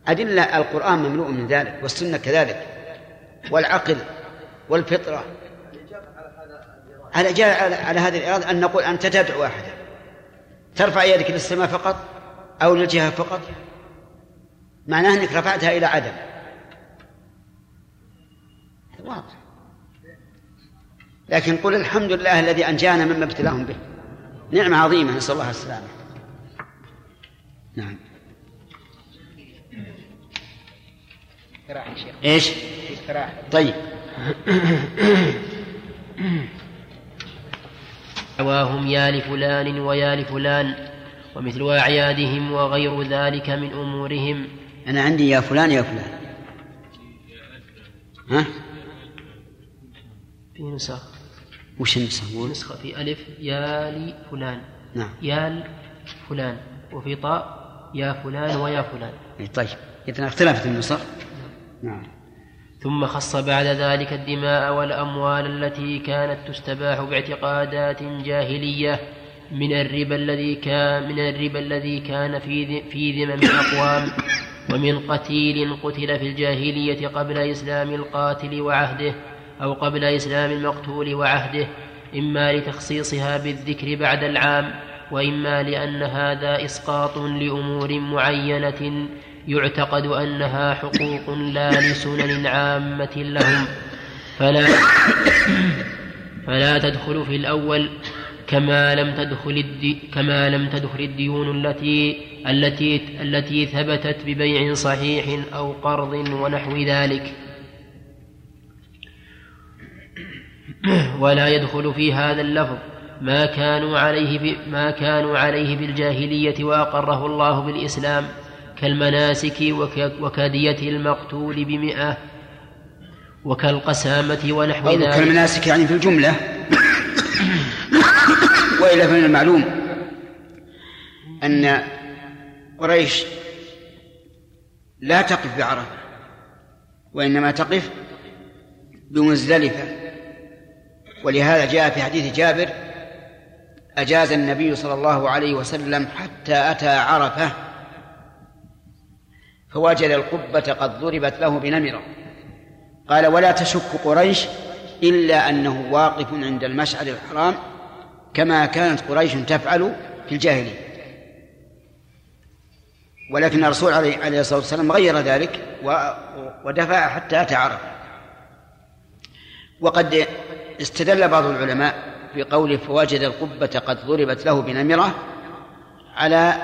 أدلة القرآن مملوء من ذلك والسنة كذلك والعقل والفطرة. على على, على هذه الإرادة أن نقول أنت تدعو أحدا؟ ترفع يدك للسماء فقط أو للجهة فقط؟ معناه أنك رفعتها إلى عدم. واضح. لكن قل الحمد لله الذي أنجانا مما ابتلاهم به. نعمة عظيمة نسأل الله السلامة. نعم. إيش؟ طيب. دعواهم يا لفلان ويا لفلان ومثل أعيادهم وغير ذلك من أمورهم. أنا عندي يا فلان يا فلان. ها؟ في نسخ. وش النسخ؟ نسخة في ألف يا لفلان. نعم. يا فلان وفي طاء يا فلان ويا فلان. طيب. إذا اختلفت النسخ. نعم. ثم خص بعد ذلك الدماء والأموال التي كانت تستباح باعتقادات جاهلية من الربا الذي كان من الربا الذي كان في في ذمم الأقوام ومن قتيل قتل في الجاهلية قبل إسلام القاتل وعهده أو قبل إسلام المقتول وعهده إما لتخصيصها بالذكر بعد العام وإما لأن هذا إسقاط لأمور معينة يعتقد أنها حقوق لا لسنن عامة لهم فلا فلا تدخل في الأول كما لم تدخل الدي كما لم تدخل الديون التي التي التي ثبتت ببيع صحيح أو قرض ونحو ذلك ولا يدخل في هذا اللفظ ما كانوا عليه. ما كانوا عليه بالجاهلية وأقره الله بالإسلام كالمناسك وك... وكدية المقتول بمئة وكالقسامة ونحو ذلك. كالمناسك يعني في الجملة. وإلا فمن المعلوم أن قريش لا تقف بعرفة وإنما تقف بمزدلفة. ولهذا جاء في حديث جابر أجاز النبي صلى الله عليه وسلم حتى أتى عرفة. فوجد القبة قد ضربت له بنمرة. قال ولا تشك قريش إلا أنه واقف عند المشعر الحرام كما كانت قريش تفعل في الجاهلية. ولكن الرسول عليه الصلاة والسلام غير ذلك ودفع حتى أتى عرفة وقد استدل بعض العلماء في فوجد القبة قد ضربت له بنمرة على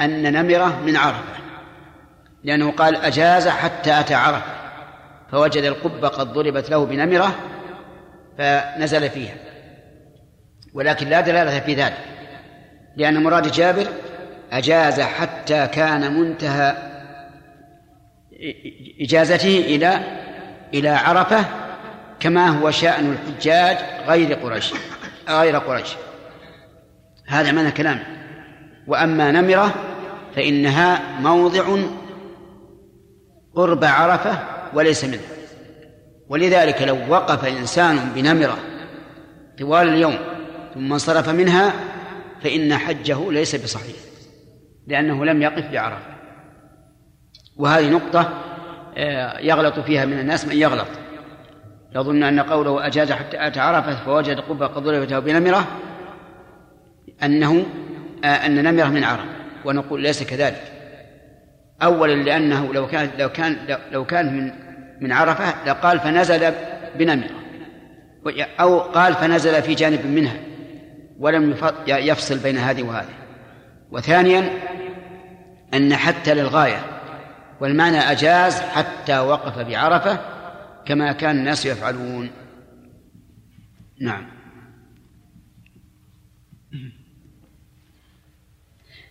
أن نمرة من عرفة. لأنه قال أجاز حتى أتى عرفة فوجد القبة قد ضربت له بنمرة فنزل فيها. ولكن لا دلالة في ذلك لأن مراد جابر أجاز حتى كان منتهى إجازته إلى إلى عرفة كما هو شأن الحجاج غير قريش غير قريش. هذا معنى كلامه. وأما نمرة فإنها موضع قرب عرفة وليس منه. ولذلك لو وقف إنسان بنمرة طوال اليوم ثم انصرف منها فإن حجه ليس بصحيح لأنه لم يقف بعرفة. وهذه نقطة آه، يغلط فيها من الناس من يغلط. يظن أن قوله أجاز حتى أتى عرفة فوجد قبة قد ضربت له بنمرة أنه آه، أن نمرة من عرفة ونقول ليس كذلك. أولا لأنه لو كان لو كان لو كان من من عرفة لقال فنزل بنمرة أو قال فنزل في جانب منها ولم يفصل بين هذه وهذه. وثانيا أن حتى للغاية والمعنى أجاز حتى وقف بعرفة كما كان الناس يفعلون. نعم.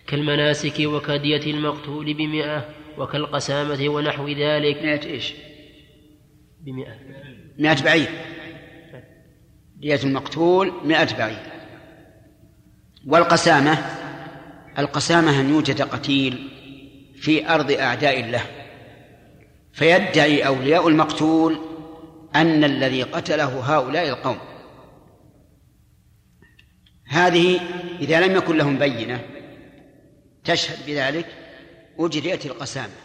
كالمناسك وكدية المقتول بمئة وكالقسامة ونحو ذلك. مئة إيش؟ بمئة. مئة بعير. دية المقتول مئة بعير. والقسامة؟ القسامة أن يوجد قتيل في أرض أعداء له فيدعي أولياء المقتول أن الذي قتله هؤلاء القوم. هذه إذا لم يكن لهم بينة تشهد بذلك أجريت القسامة.